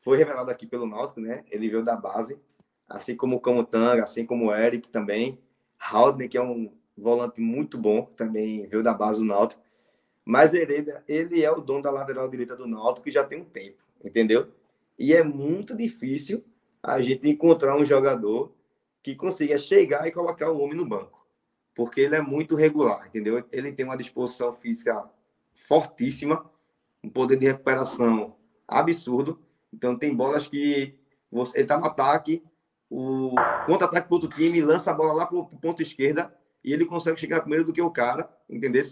B: foi revelado aqui pelo Náutico, né? Ele veio da base, assim como o Camutanga, assim como o Eric também. Haldner, que é um volante muito bom, também veio da base do Náutico. Mas Hereda, ele é o dono da lateral direita do Náutico já tem um tempo, entendeu? E é muito difícil a gente encontrar um jogador que consiga chegar e colocar o homem no banco. Porque ele é muito regular, entendeu? Ele tem uma disposição física fortíssima, um poder de recuperação absurdo. Então tem bolas que você, ele tá no ataque, o contra-ataque para outro time, lança a bola lá para o ponto esquerda e ele consegue chegar primeiro do que o cara, entendeu?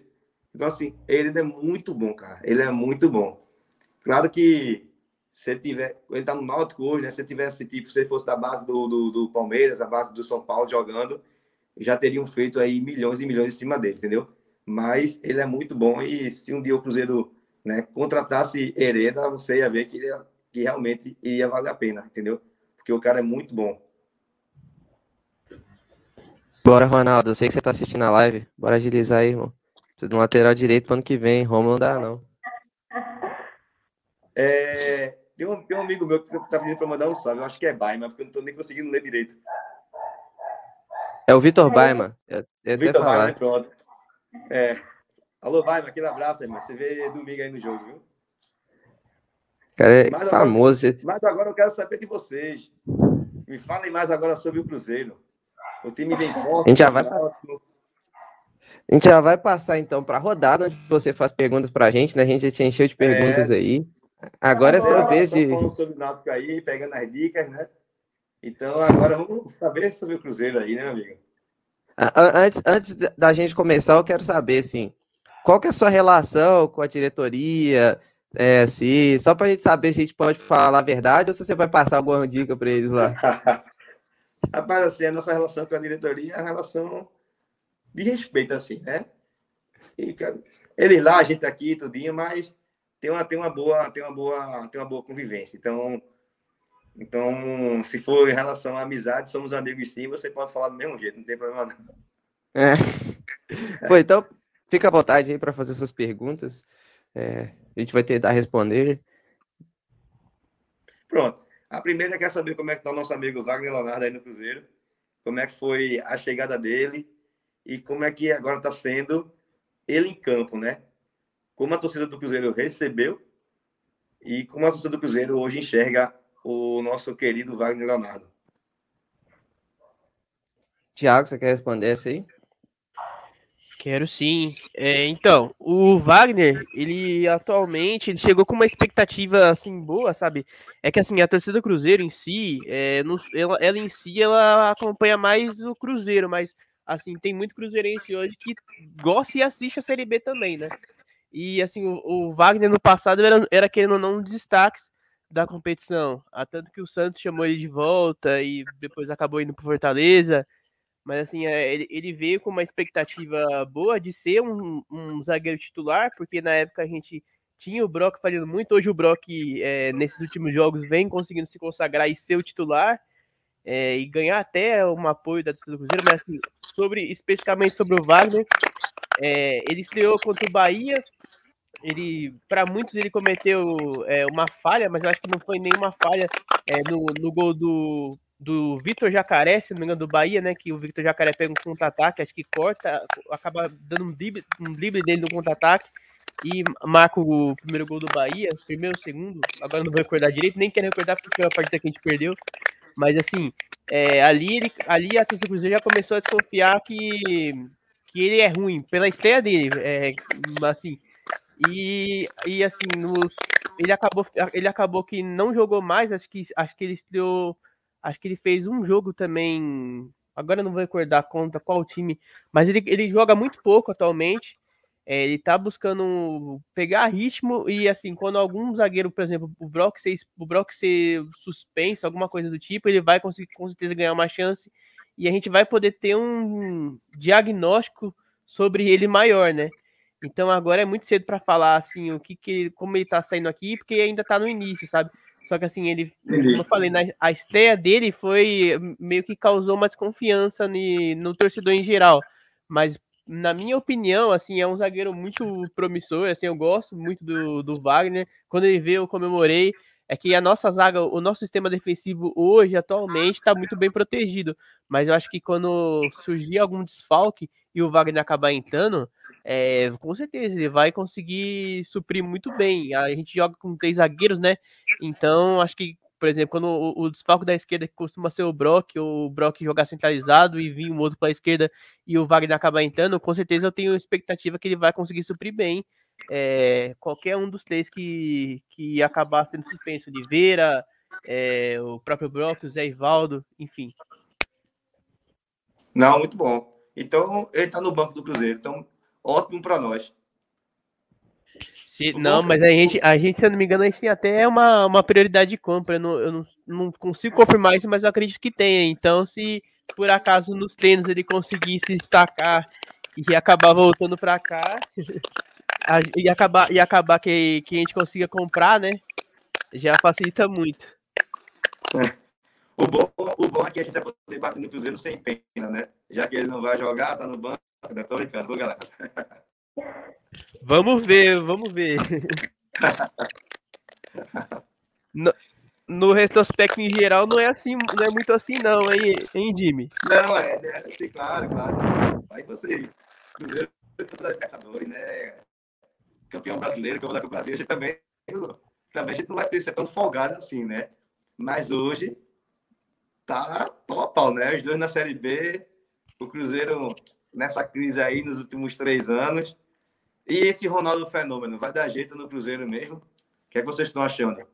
B: Então, assim, ele é muito bom, cara. Ele é muito bom. Claro que se ele tiver. Ele tá no Náutico hoje, né? Se ele tivesse, tipo, se ele fosse da base do, do, do Palmeiras, a base do São Paulo jogando, já teriam feito aí milhões e milhões em cima dele, entendeu? Mas ele é muito bom e se um dia o Cruzeiro né, contratasse Hereda, você ia ver que, ele ia, que realmente ia valer a pena, entendeu? Porque o cara é muito bom.
A: Bora, Ronaldo. Eu sei que você tá assistindo a live. Bora agilizar aí, irmão. Precisa de um lateral direito pro ano que vem. Roma não dá, não.
B: É, tem, um, tem um amigo meu que tá pedindo para mandar um salve. Eu acho que é Baima, porque eu não tô nem conseguindo ler direito.
A: É o Vitor Baima.
B: Vitor Baima,
A: falar.
B: pronto. É. Alô, Baima, aquele abraço, irmão. Você vê domingo aí no jogo, viu?
A: Cara é
B: Mas agora-
A: famoso. Você-
B: Mas agora eu quero saber de vocês. Me falem mais agora sobre o Cruzeiro. O time vem forte.
A: A gente já vai
B: ótimo.
A: A gente já vai passar então para a rodada, onde você faz perguntas para a gente, né? A gente já te encheu de perguntas aí. Agora é sua vez
B: só
A: de.
B: falando sobre o Náutico aí, pegando as dicas, né? Então agora vamos saber sobre o Cruzeiro aí, né, amigo?
A: A- a- Antes, antes da gente começar, eu quero saber, assim, qual que é a sua relação com a diretoria? É, se, só para a gente saber se a gente pode falar a verdade ou se você vai passar alguma dica para eles lá.
B: Rapaz, assim, a nossa relação com a diretoria é uma relação de respeito, assim, né? E, eles lá, a gente aqui, tudinho, mas tem uma, tem uma boa, tem uma boa, tem uma boa convivência. Então, então, se for em relação à amizade, somos amigos sim, você pode falar do mesmo jeito, não tem problema não.
A: É. Pô, então, fica à vontade aí para fazer suas perguntas. É, a gente vai tentar responder.
B: Pronto. A primeira quer saber como é que tá o nosso amigo Wagner Leonardo aí no Cruzeiro, como é que foi a chegada dele e como é que agora está sendo ele em campo, né? Como a torcida do Cruzeiro recebeu e como a torcida do Cruzeiro hoje enxerga o nosso querido Wagner Leonardo.
A: Tiago, você quer responder essa aí?
D: Quero sim. É, então, o Wagner, ele atualmente ele chegou com uma expectativa assim boa, sabe? É que assim, a torcida do Cruzeiro em si, é, não- ela, ela em si, ela acompanha mais o Cruzeiro, mas assim, tem muito cruzeirense hoje que gosta e assiste a Série B também, né? E assim, o, o Wagner no passado era, era querendo ou não um destaques da competição. Há tanto que o Santos chamou ele de volta e depois acabou indo para Fortaleza. Mas assim, é, ele, ele veio com uma expectativa boa de ser um, um zagueiro titular, porque na época a gente tinha o Brock fazendo muito. Hoje o Brock, é, nesses últimos jogos, vem conseguindo se consagrar e ser o titular. É, e ganhar até um apoio da torcida do Cruzeiro, mas assim, sobre, especificamente sobre o Wagner, é, ele estreou contra o Bahia, ele, para muitos, ele cometeu é, uma falha, mas eu acho que não foi nenhuma falha é, no, no gol do, do Vitor Jacaré, se não me engano, do Bahia, né? Que o Vitor Jacaré pega um contra-ataque, acho que corta, acaba dando um drible, um dele no contra-ataque e marca o primeiro gol do Bahia, primeiro, segundo, agora não vou recordar direito, nem quero recordar porque foi a partida que a gente perdeu, mas assim, é, ali, ele, ali a torcida Cruzeiro já começou a desconfiar que, que ele é ruim, pela estreia dele, é, assim, e, e assim, no, ele, acabou, ele acabou que não jogou mais, acho que, acho que ele estreou, acho que ele fez um jogo também, agora não vou recordar conta qual time, mas ele, ele joga muito pouco atualmente, é, ele tá buscando pegar ritmo e assim, quando algum zagueiro, por exemplo, o Brock ser, o Brock ser suspenso, alguma coisa do tipo, ele vai conseguir com certeza ganhar uma chance e a gente vai poder ter um diagnóstico sobre ele maior, né? Então agora é muito cedo para falar assim o que, que como ele tá saindo aqui, porque ainda tá no início, sabe? Só que assim, ele, como eu falei, na, a estreia dele foi meio que causou uma desconfiança no torcedor em geral. Mas na minha opinião, assim, é um zagueiro muito promissor, assim, eu gosto muito do, do Wagner. Quando ele veio, eu comemorei. É que a nossa zaga, o nosso sistema defensivo hoje, atualmente, está muito bem protegido. Mas eu acho que quando surgir algum desfalque e o Wagner acabar entrando, é, com certeza ele vai conseguir suprir muito bem. A gente joga com três zagueiros, né? Então, acho que por exemplo, quando o, o desfalque da esquerda que costuma ser o Brock, o Brock jogar centralizado e vir um outro para a esquerda e o Wagner acabar entrando, com certeza eu tenho expectativa que ele vai conseguir suprir bem é, qualquer um dos três que, que acabar sendo suspenso, Oliveira, é, o próprio Brock, o Zé Ivaldo, enfim.
B: Não, muito bom. Então, ele está no banco do Cruzeiro, então ótimo para nós.
D: Se, não, mas a gente, a gente, se eu não me engano, a gente tem até uma, uma prioridade de compra. Eu, não, eu não, não consigo confirmar isso, mas eu acredito que tenha. Então, se por acaso nos treinos ele conseguisse destacar e acabar voltando para cá, e acabar, e acabar que, que a gente consiga comprar, né? Já facilita muito.
B: É. O, bom, o bom é que a gente vai poder bater no Cruzeiro sem pena, né? Já que ele não vai jogar, tá no banco. Tô brincando, viu, galera?
D: Vamos ver, vamos ver. No, no retrospecto em geral não é assim, não é muito assim não, hein, hein Jimmy?
B: Não, é, é assim, claro, claro. Aí você, Cruzeiro Libertadores, né? Campeão brasileiro, campeão da Brasil, a gente também, também a gente não vai ter ser tão folgado assim, né? Mas hoje tá total, né? Os dois na Série B, o Cruzeiro nessa crise aí nos últimos três anos, e esse Ronaldo Fenômeno, vai dar jeito no Cruzeiro mesmo? O que é que vocês estão achando?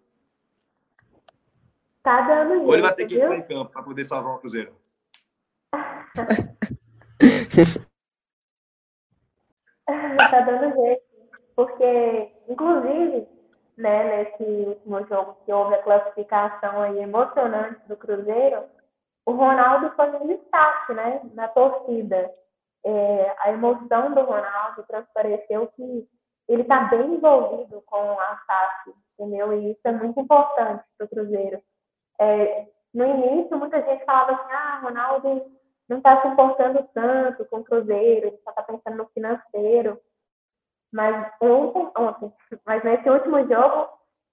C: Tá dando jeito,
B: Ou ele vai ter que ir em campo para poder salvar o Cruzeiro?
C: tá dando jeito. Porque, inclusive, né, nesse último jogo que houve a classificação aí emocionante do Cruzeiro, o Ronaldo foi um destaque, né, na torcida é, a emoção do Ronaldo transpareceu que ele está bem envolvido com a SAF, entendeu? E isso é muito importante para o Cruzeiro. É, no início, muita gente falava assim, ah, Ronaldo não está se importando tanto com o Cruzeiro, ele só está pensando no financeiro. Mas ontem, ontem, mas nesse último jogo,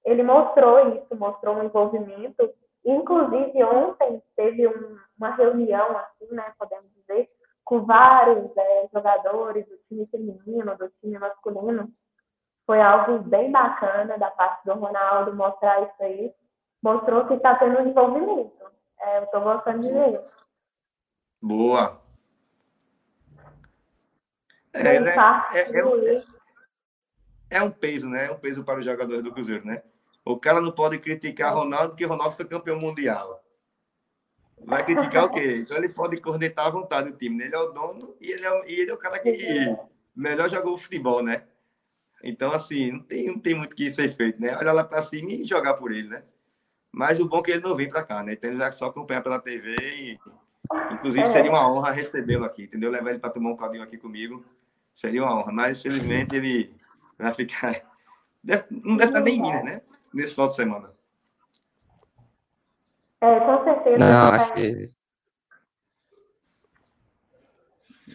C: ele mostrou isso, mostrou um envolvimento. Inclusive, ontem teve um, uma reunião, assim, né, podemos dizer, com vários é, jogadores do time feminino, do time masculino. Foi algo bem bacana da parte do Ronaldo mostrar isso aí. Mostrou que está tendo um envolvimento. É, eu estou gostando de ver.
B: Boa. É, né? é, é, é, um peso, né? É um peso para os jogadores do Cruzeiro, né? O cara não pode criticar Ronaldo porque Ronaldo foi campeão mundial. vai criticar o quê? Então ele pode cornetar à vontade o time, né? Ele é o dono e ele é, e ele é o cara que melhor jogou futebol, né? Então, assim, não tem, não tem muito que ser feito, né? Olhar lá para cima e jogar por ele, né? Mas o bom é que ele não vem para cá, né? Então ele já só acompanha pela TV e, inclusive, seria uma honra recebê-lo aqui, entendeu? Levar ele para tomar um caldinho aqui comigo seria uma honra. Mas, felizmente, ele vai ficar... Deve, não deve estar nem em Minas, né? Nesse final de semana.
C: É, com certeza.
A: Não, acho que.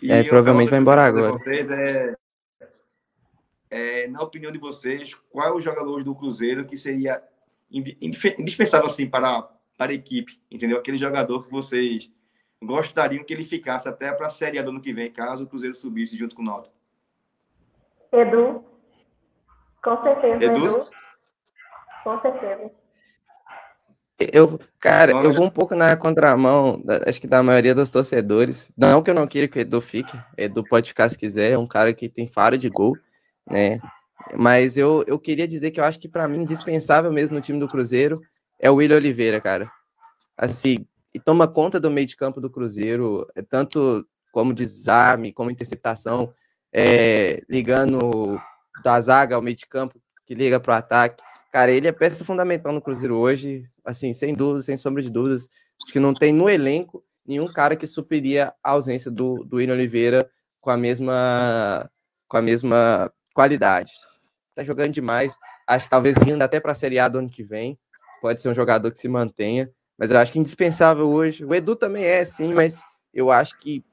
A: E é, provavelmente vai embora agora.
B: Vocês é, é, na opinião de vocês, qual é o jogador do Cruzeiro que seria indispensável assim para, para a equipe? Entendeu? Aquele jogador que vocês gostariam que ele ficasse até para a Série A do ano que vem, caso o Cruzeiro subisse junto com o Náutico?
C: Edu. Com certeza, Edu. Edu. Com certeza.
A: Eu, cara, eu vou um pouco na contramão, da, acho que da maioria dos torcedores. Não que eu não queira que o Edu fique, Edu pode ficar se quiser, é um cara que tem faro de gol, né? Mas eu, eu queria dizer que eu acho que para mim indispensável mesmo no time do Cruzeiro é o William Oliveira, cara. Assim, e toma conta do meio de campo do Cruzeiro, é tanto como desarme, como interceptação, é, ligando da zaga ao meio de campo, que liga para o ataque. Cara, ele é peça fundamental no Cruzeiro hoje, assim, sem dúvida, sem sombra de dúvidas. Acho que não tem no elenco nenhum cara que supriria a ausência do, do William Oliveira com a mesma com a mesma qualidade. Tá jogando demais. Acho que talvez vindo até para a Série A do ano que vem. Pode ser um jogador que se mantenha. Mas eu acho que indispensável hoje. O Edu também é, sim, mas eu acho que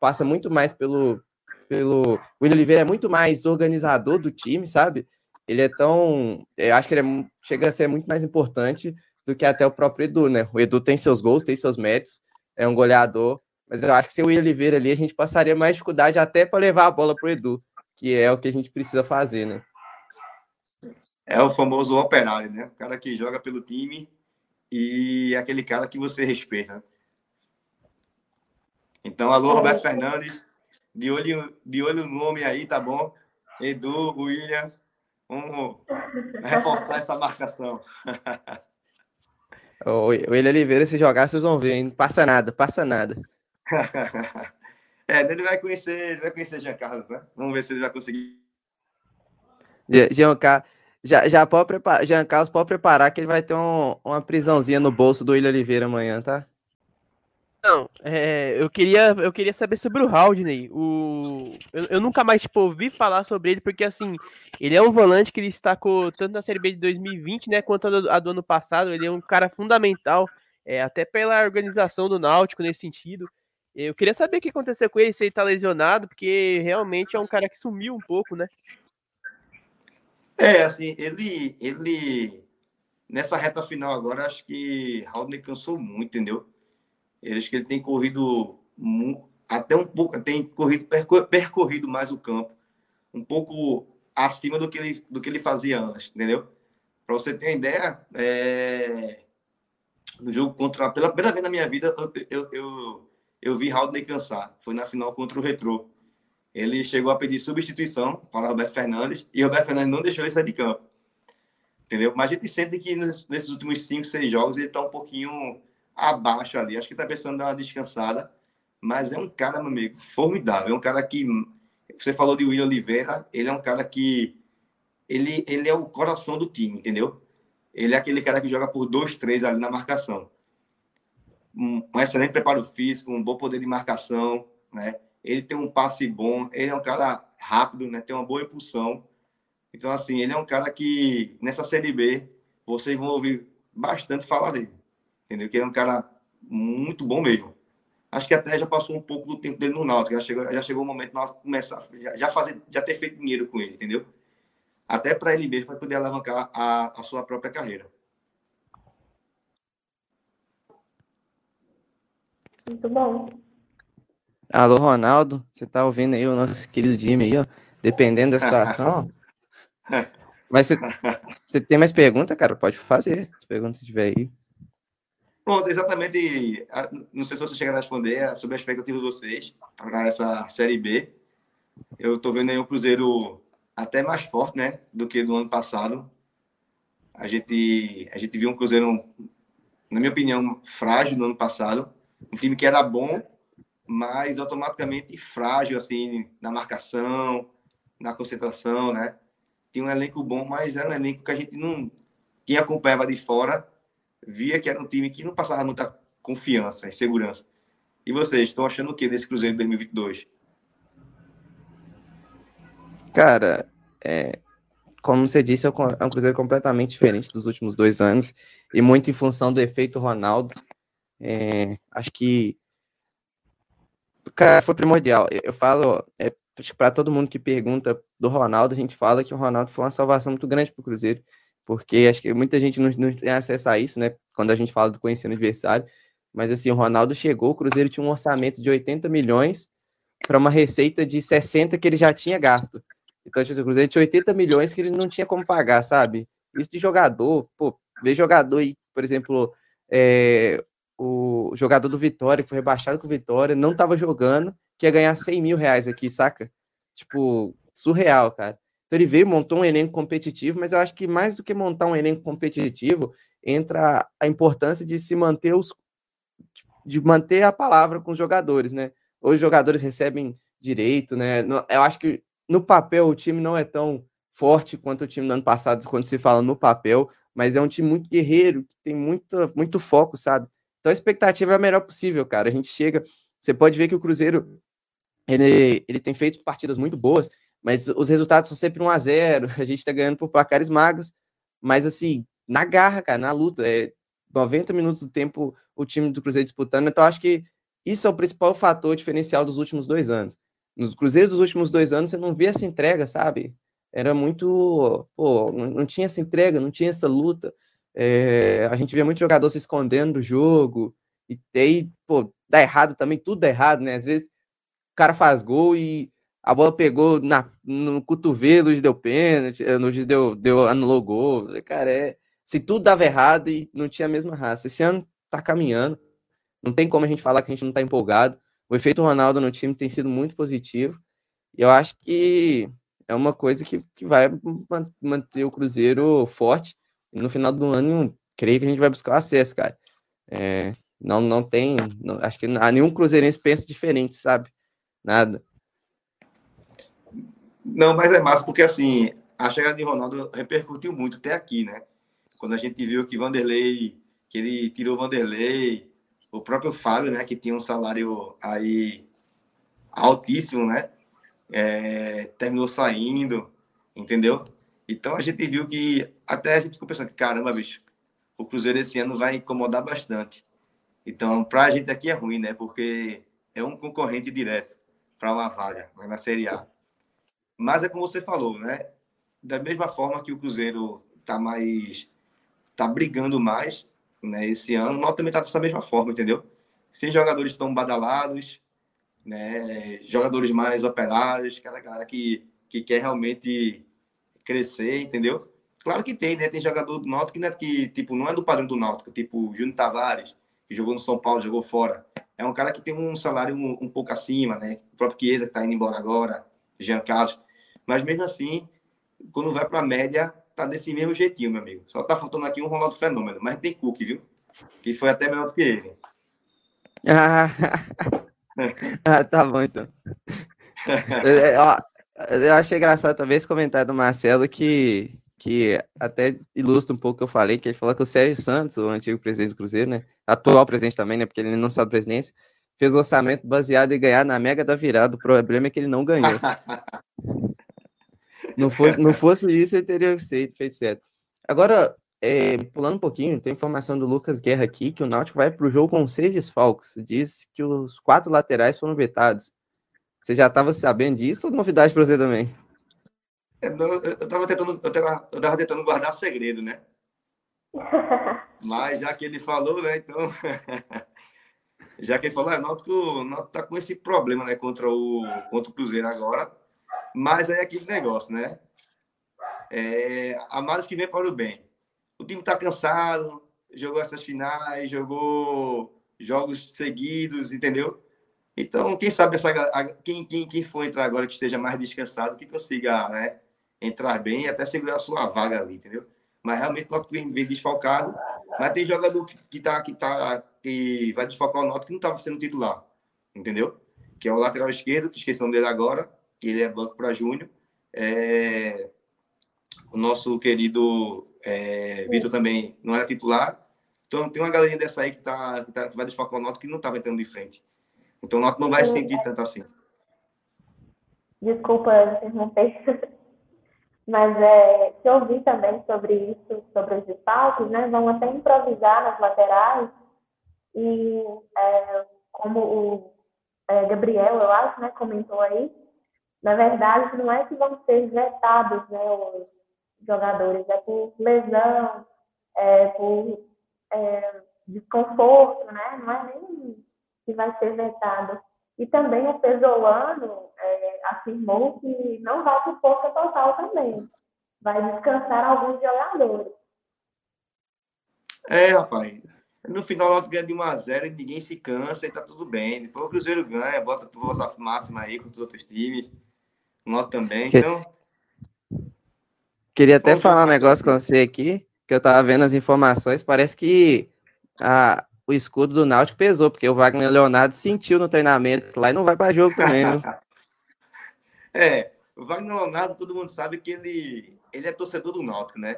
A: passa muito mais pelo. Pelo... O William Oliveira é muito mais organizador do time, sabe? ele é tão. Eu acho que ele é, chega a ser muito mais importante do que até o próprio Edu, né? O Edu tem seus gols, tem seus méritos, é um goleador, mas eu acho que se o Will Oliveira ali, a gente passaria mais dificuldade até para levar a bola para o Edu, que é o que a gente precisa fazer, né?
B: É o famoso operário, né? O cara que joga pelo time e é aquele cara que você respeita. Então, alô, Roberto Fernandes, de olho, de olho no nome aí, tá bom? Edu, William, Vamos reforçar essa marcação.
A: O William Oliveira, se jogar, vocês vão ver, hein? Passa nada, passa nada.
B: é, ele vai conhecer, ele vai conhecer Jean Carlos, né? Vamos ver se ele vai conseguir.
A: Jean Carlos. Já, já pode preparar, Jean Carlos pode preparar que ele vai ter um, uma prisãozinha no bolso do William Oliveira amanhã, tá?
D: Não, é, eu, queria, eu queria saber sobre o Haldney. O, eu, eu, nunca mais tipo, ouvi falar sobre ele, porque assim, ele é um volante que destacou tanto na Série B de 2020, né, quanto a do, a do ano passado. Ele é um cara fundamental, é, até pela organização do Náutico nesse sentido. Eu queria saber o que aconteceu com ele, se ele tá lesionado, porque realmente é um cara que sumiu um pouco, né?
B: É, assim, ele, ele nessa reta final agora, acho que Haldney cansou muito, entendeu? Eles que ele tem corrido até um pouco, tem corrido percorrido mais o campo, um pouco acima do que ele, do que ele fazia antes, entendeu? Para você ter uma ideia, é... no jogo contra pela primeira vez na minha vida eu, eu, eu, eu vi cansar. Foi na final contra o Retrô. Ele chegou a pedir substituição para Roberto Fernandes e Roberto Fernandes não deixou ele sair de campo. Entendeu? Mas a gente sente que nesses últimos 5, 6 jogos ele está um pouquinho abaixo ali. Acho que está pensando dar uma descansada. Mas é um cara, meu amigo, formidável. É um cara que. Você falou de William Oliveira, ele é um cara que. Ele, ele é o coração do time, entendeu? Ele é aquele cara que joga por dois, três ali na marcação. Um, um excelente preparo físico, um bom poder de marcação, né? Ele tem um passe bom, ele é um cara rápido, né? Tem uma boa impulsão. Então, assim, ele é um cara que, nessa Série B, vocês vão ouvir bastante falar dele entendeu? Que ele é um cara muito bom mesmo. Acho que até já passou um pouco do tempo dele no Náutico, já chegou, já chegou o momento de nós começar, já, já, fazer, já ter feito dinheiro com ele, entendeu? Até para ele mesmo, para poder alavancar a, a sua própria carreira.
C: Muito bom.
A: Alô, Ronaldo, você tá ouvindo aí o nosso querido Jimmy aí, ó? Dependendo da situação. Mas você, você tem mais pergunta, cara? Pode fazer. As perguntas que tiver aí.
B: Pronto, exatamente. Não sei se você chegar a responder sobre a expectativa de vocês para essa Série B. Eu estou vendo aí um Cruzeiro até mais forte, né, do que do ano passado. A gente, a gente viu um Cruzeiro na minha opinião, frágil no ano passado. Um time que era bom, mas automaticamente frágil, assim, na marcação, na concentração, né? Tinha um elenco bom, mas era um elenco que a gente não. Quem acompanhava de fora via que era um time que não passava muita confiança e segurança. E vocês, estão achando o que desse Cruzeiro de 2022?
A: Cara, é, como você disse, é, é um Cruzeiro completamente diferente dos últimos dois anos e muito em função do efeito Ronaldo. É, acho que cara, foi primordial. Eu falo, é, para todo mundo que pergunta do Ronaldo, a gente fala que o Ronaldo foi uma salvação muito grande para o Cruzeiro, porque acho que muita gente não, não, tem acesso a isso, né? Quando a gente fala do conhecendo adversário. Mas assim, o Ronaldo chegou, o Cruzeiro tinha um orçamento de 80 milhões para uma receita de 60 que ele já tinha gasto. Então, tipo, assim, o Cruzeiro tinha 80 milhões que ele não tinha como pagar, sabe? Isso de jogador, pô, ver jogador aí, por exemplo, é, o jogador do Vitória, que foi rebaixado com o Vitória, não tava jogando, que ia ganhar 100 mil reais aqui, saca? Tipo, surreal, cara. Então ele veio, montou um elenco competitivo, mas eu acho que mais do que montar um elenco competitivo, entra a importância de se manter os. de manter a palavra com os jogadores, né? Hoje os jogadores recebem direito, né? Eu acho que no papel o time não é tão forte quanto o time do ano passado, quando se fala no papel, mas é um time muito guerreiro, que tem muito, muito foco, sabe? Então a expectativa é a melhor possível, cara. A gente chega, você pode ver que o Cruzeiro ele, ele tem feito partidas muito boas, mas os resultados são sempre 1 a 0 a gente tá ganhando por placares magros, mas assim, na garra, cara, na luta, é 90 minutos do tempo o time do Cruzeiro disputando, então acho que isso é o principal fator diferencial dos últimos dois anos. Nos Cruzeiros dos últimos dois anos, você não via essa entrega, sabe? Era muito. Pô, não tinha essa entrega, não tinha essa luta. É, a gente via muito jogador se escondendo do jogo. E aí, pô, dá errado também, tudo dá errado, né? Às vezes o cara faz gol e a bola pegou na, no cotovelo, deu pênalti, eh, no juiz deu, deu, anulou gol. Cara, é, se tudo dava errado e não tinha a mesma raça. Esse ano tá caminhando. Não tem como a gente falar que a gente não tá empolgado. O efeito Ronaldo no time tem sido muito positivo. E eu acho que é uma coisa que, que vai manter o Cruzeiro forte. E no final do ano, creio que a gente vai buscar o acesso, cara. É, não, não tem. Não, acho que nenhum cruzeirense pensa diferente, sabe? Nada.
B: Não, mas é massa porque assim, a chegada de Ronaldo repercutiu muito até aqui, né? Quando a gente viu que Vanderlei, que ele tirou Vanderlei, o próprio Fábio, né, que tinha um salário aí altíssimo, né, é, terminou saindo, entendeu? Então a gente viu que até a gente ficou pensando, caramba, bicho, o Cruzeiro esse ano vai incomodar bastante. Então, para a gente aqui é ruim, né? Porque é um concorrente direto para uma vaga né, na Série A. Mas é como você falou, né? Da mesma forma que o Cruzeiro está mais. está brigando mais, né, esse ano, o Náutico também está dessa mesma forma, entendeu? Sem jogadores tão badalados, né, jogadores mais operários, aquela galera que, que quer realmente crescer, entendeu? Claro que tem, né? Tem jogador do Náutico que, né, que tipo, não é do padrão do Náutico, tipo Júnior Tavares, que jogou no São Paulo, jogou fora. É um cara que tem um salário um, um pouco acima, né? O próprio Chiesa que está indo embora agora, Jean Carlos. Mas mesmo assim, quando vai para a média, tá desse mesmo jeitinho, meu amigo. Só tá faltando aqui um Ronaldo Fenômeno, mas tem Cook, viu? Que foi até melhor do que ele.
A: Ah, ah tá bom então. É, é, ó, eu achei engraçado também esse comentário do Marcelo que, que até ilustra um pouco o que eu falei, que ele falou que o Sérgio Santos, o antigo presidente do Cruzeiro, né? Atual presidente também, né? Porque ele não sabe presidência, fez o orçamento baseado em ganhar na mega da virada. O problema é que ele não ganhou. Não fosse, não fosse isso, ele teria feito certo. Agora, é, pulando um pouquinho, tem informação do Lucas Guerra aqui que o Náutico vai para o jogo com seis desfalques. Diz que os quatro laterais foram vetados. Você já estava sabendo disso ou novidade para você também?
B: É, eu estava tentando, eu tava, eu tava tentando guardar segredo, né? Mas já que ele falou, né? Então, já que ele falou, é, o Náutico, o Náutico tá com esse problema, né? Contra o, contra o Cruzeiro agora. Mas é aquele negócio, né? É, a mais que vem para o bem. O time está cansado, jogou essas finais, jogou jogos seguidos, entendeu? Então, quem sabe essa, quem, quem, quem for entrar agora que esteja mais descansado, que consiga né, entrar bem e até segurar a sua vaga ali, entendeu? Mas realmente, que vem, vem desfalcado, Mas tem jogador que, que, tá, que, tá, que vai desfocar o Náutico que não estava sendo titular, entendeu? Que é o lateral esquerdo, que esqueci o nome dele agora, que ele é banco para Júnior. É... O nosso querido é... Vitor também não era titular. Então tem uma galerinha dessa aí que, tá, que, tá, que vai desfocar o Náutico que não estava entrando de frente. Então o Náutico não vai sentir tanto assim.
C: Desculpa interromper. Mas é, se ouvir também sobre isso, sobre os desfalques, né, vão até improvisar nas laterais. E é, como o é, Gabriel, eu acho, né, comentou aí, na verdade, não é que vão ser vetados né, os jogadores, é por lesão, é por é, desconforto, né? Não é nem que vai ser vetado. E também o Pesolano é, afirmou que não vai por força total também. Vai descansar alguns jogadores.
B: É, rapaz. No final, o Náutico ganha de 1 a 0 e ninguém se cansa e tá tudo bem. Depois o Cruzeiro ganha, bota a força máxima aí com os outros times. Náutico também. Que... Então.
A: Queria até Pô, falar um negócio com você aqui, que eu tava vendo as informações. Parece que a, o escudo do Náutico pesou, porque o Wagner Leonardo sentiu no treinamento lá e não vai para jogo também, viu?
B: é, o Wagner Leonardo, todo mundo sabe que ele, ele é torcedor do Náutico, né?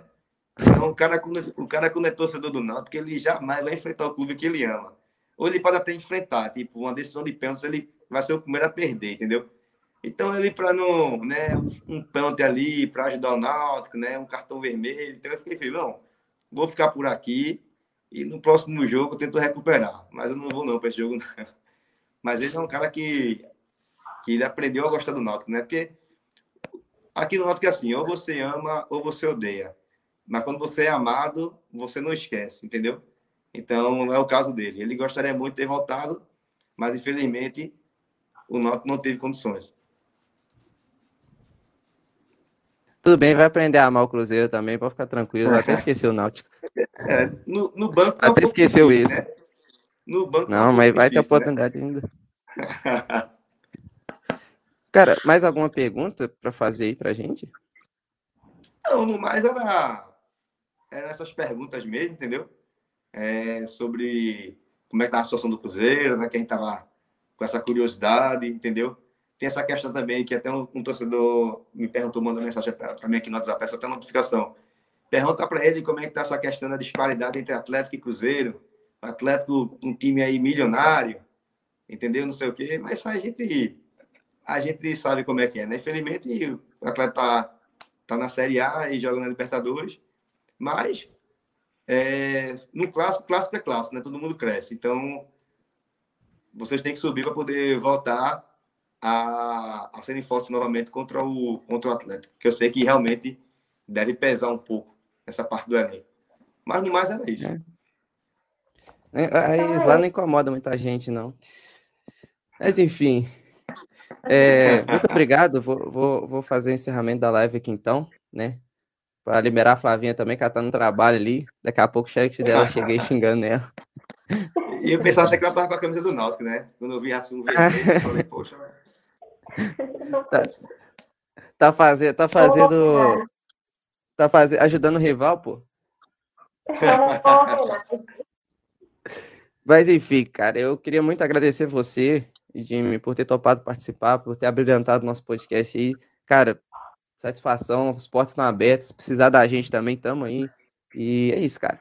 B: Então, o cara, quando, o cara, quando é torcedor do Náutico, ele jamais vai enfrentar o clube que ele ama. Ou ele pode até enfrentar, tipo, uma decisão de pênalti, ele vai ser o primeiro a perder, entendeu? Então, ele, para não, né, um pênalti ali, para ajudar o Náutico, né, um cartão vermelho, então eu fiquei, não, vou ficar por aqui, e no próximo jogo eu tento recuperar. Mas eu não vou não para esse jogo, não. Mas ele é um cara que, que ele aprendeu a gostar do Náutico, né? Porque aqui no Náutico é assim, ou você ama ou você odeia. Mas quando você é amado, você não esquece, entendeu? Então, não é o caso dele. Ele gostaria muito de ter voltado, mas infelizmente o Náutico não teve condições.
A: Tudo bem, vai aprender a amar o Cruzeiro também, pode ficar tranquilo. Até esqueceu o Náutico.
B: É, no, no banco.
A: Até esqueceu isso. Né?
B: No banco.
A: Não, mas vai ter oportunidade né? ainda. Cara, mais alguma pergunta para fazer aí pra gente?
B: Não, no mais era, era essas perguntas mesmo, entendeu? É, sobre como é que tá a situação do Cruzeiro, né? Que a gente tava com essa curiosidade, entendeu? Tem essa questão também que até um, um torcedor me perguntou, mandou mensagem para mim aqui no WhatsApp, essa até notificação Pergunta para ele como é que está essa questão da disparidade entre Atlético e Cruzeiro. Atlético, um time aí milionário, entendeu? Não sei o quê, mas a gente, a gente sabe como é que é, né? Infelizmente, o Atlético tá, tá na Série A e joga na Libertadores, mas é, no clássico, clássico é clássico, né? Todo mundo cresce. Então, vocês têm que subir para poder voltar a, a serem fortes novamente contra o, contra o Atlético, que eu sei que realmente deve pesar um pouco essa parte do elenco. Mas no mais era isso. É.
A: É, lá não incomoda muita gente, não. Mas enfim. É, muito obrigado. Vou, vou, vou fazer o encerramento da live aqui então, né? Para liberar a Flavinha também, que ela tá no trabalho ali. Daqui a pouco o chefe dela cheguei xingando ela.
B: E eu pensava até que ela tava com a camisa do Náutico, né? Quando eu vi assim um eu falei, poxa.
A: Tá, tá, fazendo, tá fazendo Tá fazendo, ajudando o rival, pô. Mas enfim, cara, eu queria muito agradecer você, Jimmy, por ter topado participar, por ter abrilhantado nosso podcast aí. Cara, satisfação, os portas estão abertos. Se precisar da gente também, tamo aí. E é isso, cara.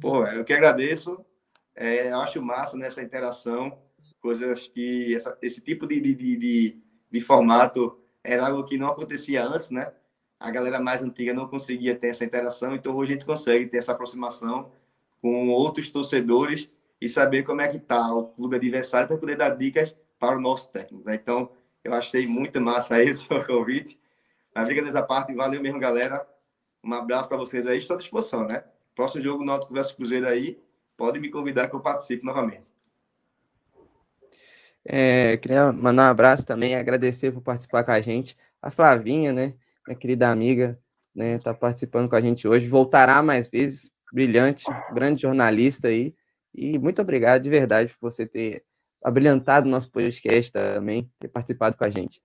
B: Pô, eu que agradeço. É, eu acho massa nessa interação, coisas que essa, esse tipo de, de, de, de formato era algo que não acontecia antes, né? a galera mais antiga não conseguia ter essa interação, então hoje a gente consegue ter essa aproximação com outros torcedores e saber como é que está o clube adversário para poder dar dicas para o nosso técnico. Né? Então, eu achei muito massa aí o convite. A briga dessa parte, valeu mesmo, galera. Um abraço para vocês aí, estou à disposição, né? Próximo jogo Náutico versus Cruzeiro aí, pode me convidar que eu participe novamente.
A: É, queria mandar um abraço também, agradecer por participar com a gente. A Flavinha, né? minha querida amiga, né, tá participando com a gente hoje. Voltará mais vezes, brilhante, grande jornalista aí. E muito obrigado de verdade por você ter abrilhantado nosso podcast também, ter participado com a gente.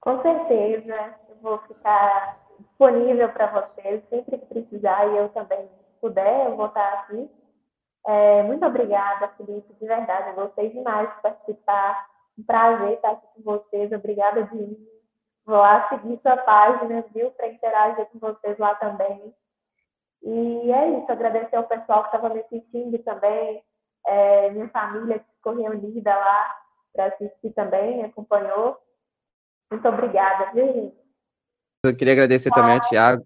C: Com certeza, eu vou ficar disponível para vocês, sempre que precisar e eu também puder, eu vou estar aqui. É, muito obrigada, Felipe, de verdade, eu gostei demais de participar. Um prazer estar aqui com vocês, obrigada de Vou lá seguir sua página, viu, para interagir com vocês lá também. E é isso, agradecer ao pessoal que estava me assistindo também, é, minha família que ficou reunida lá para assistir também, acompanhou. Muito obrigada, viu, gente?
A: Eu queria agradecer também ao Thiago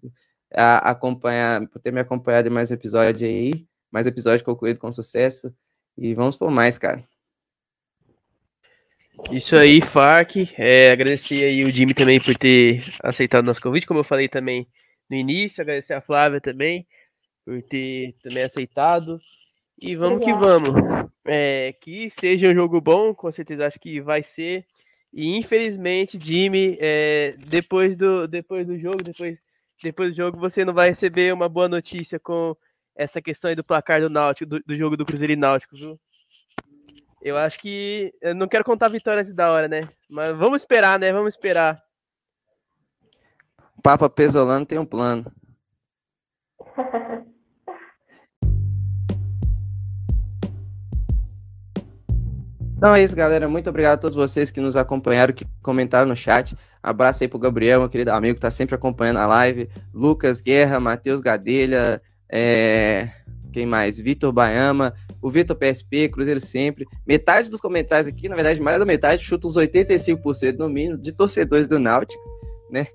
A: a acompanhar, por ter me acompanhado em mais um episódio aí, mais episódio concluído com sucesso. E vamos por mais, cara.
D: Isso aí, Fark. É, agradecer aí o Jimmy também por ter aceitado nosso convite, como eu falei também no início. Agradecer a Flávia também por ter também aceitado. E vamos que vamos. É, que seja um jogo bom, com certeza acho que vai ser. E infelizmente, Jimmy, é, depois, do, depois do jogo, depois, depois do jogo, você não vai receber uma boa notícia com essa questão aí do placar do Náutico, do, do jogo do Cruzeiro e Náutico, viu? Eu acho que. Eu não quero contar a vitória antes da hora, né? Mas vamos esperar, né? Vamos esperar.
A: Papa Pesolano tem um plano. Então é isso, galera. Muito obrigado a todos vocês que nos acompanharam, que comentaram no chat. Abraço aí pro Gabriel, meu querido amigo, que tá sempre acompanhando a live. Lucas Guerra, Matheus Gadelha, é... quem mais? Vitor Baiama, o Vitor PSP, Cruzeiro sempre. Metade dos comentários aqui, na verdade, mais da metade, chuta uns 85% no mínimo, de torcedores do Náutico, né?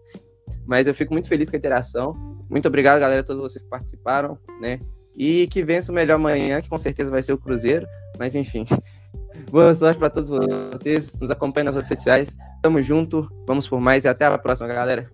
A: Mas eu fico muito feliz com a interação. Muito obrigado, galera, a todos vocês que participaram, né? E que vença o melhor amanhã, que com certeza vai ser o Cruzeiro. Mas enfim. Boa sorte para todos vocês. Nos acompanhem nas redes sociais. Tamo junto. Vamos por mais e até a próxima, galera.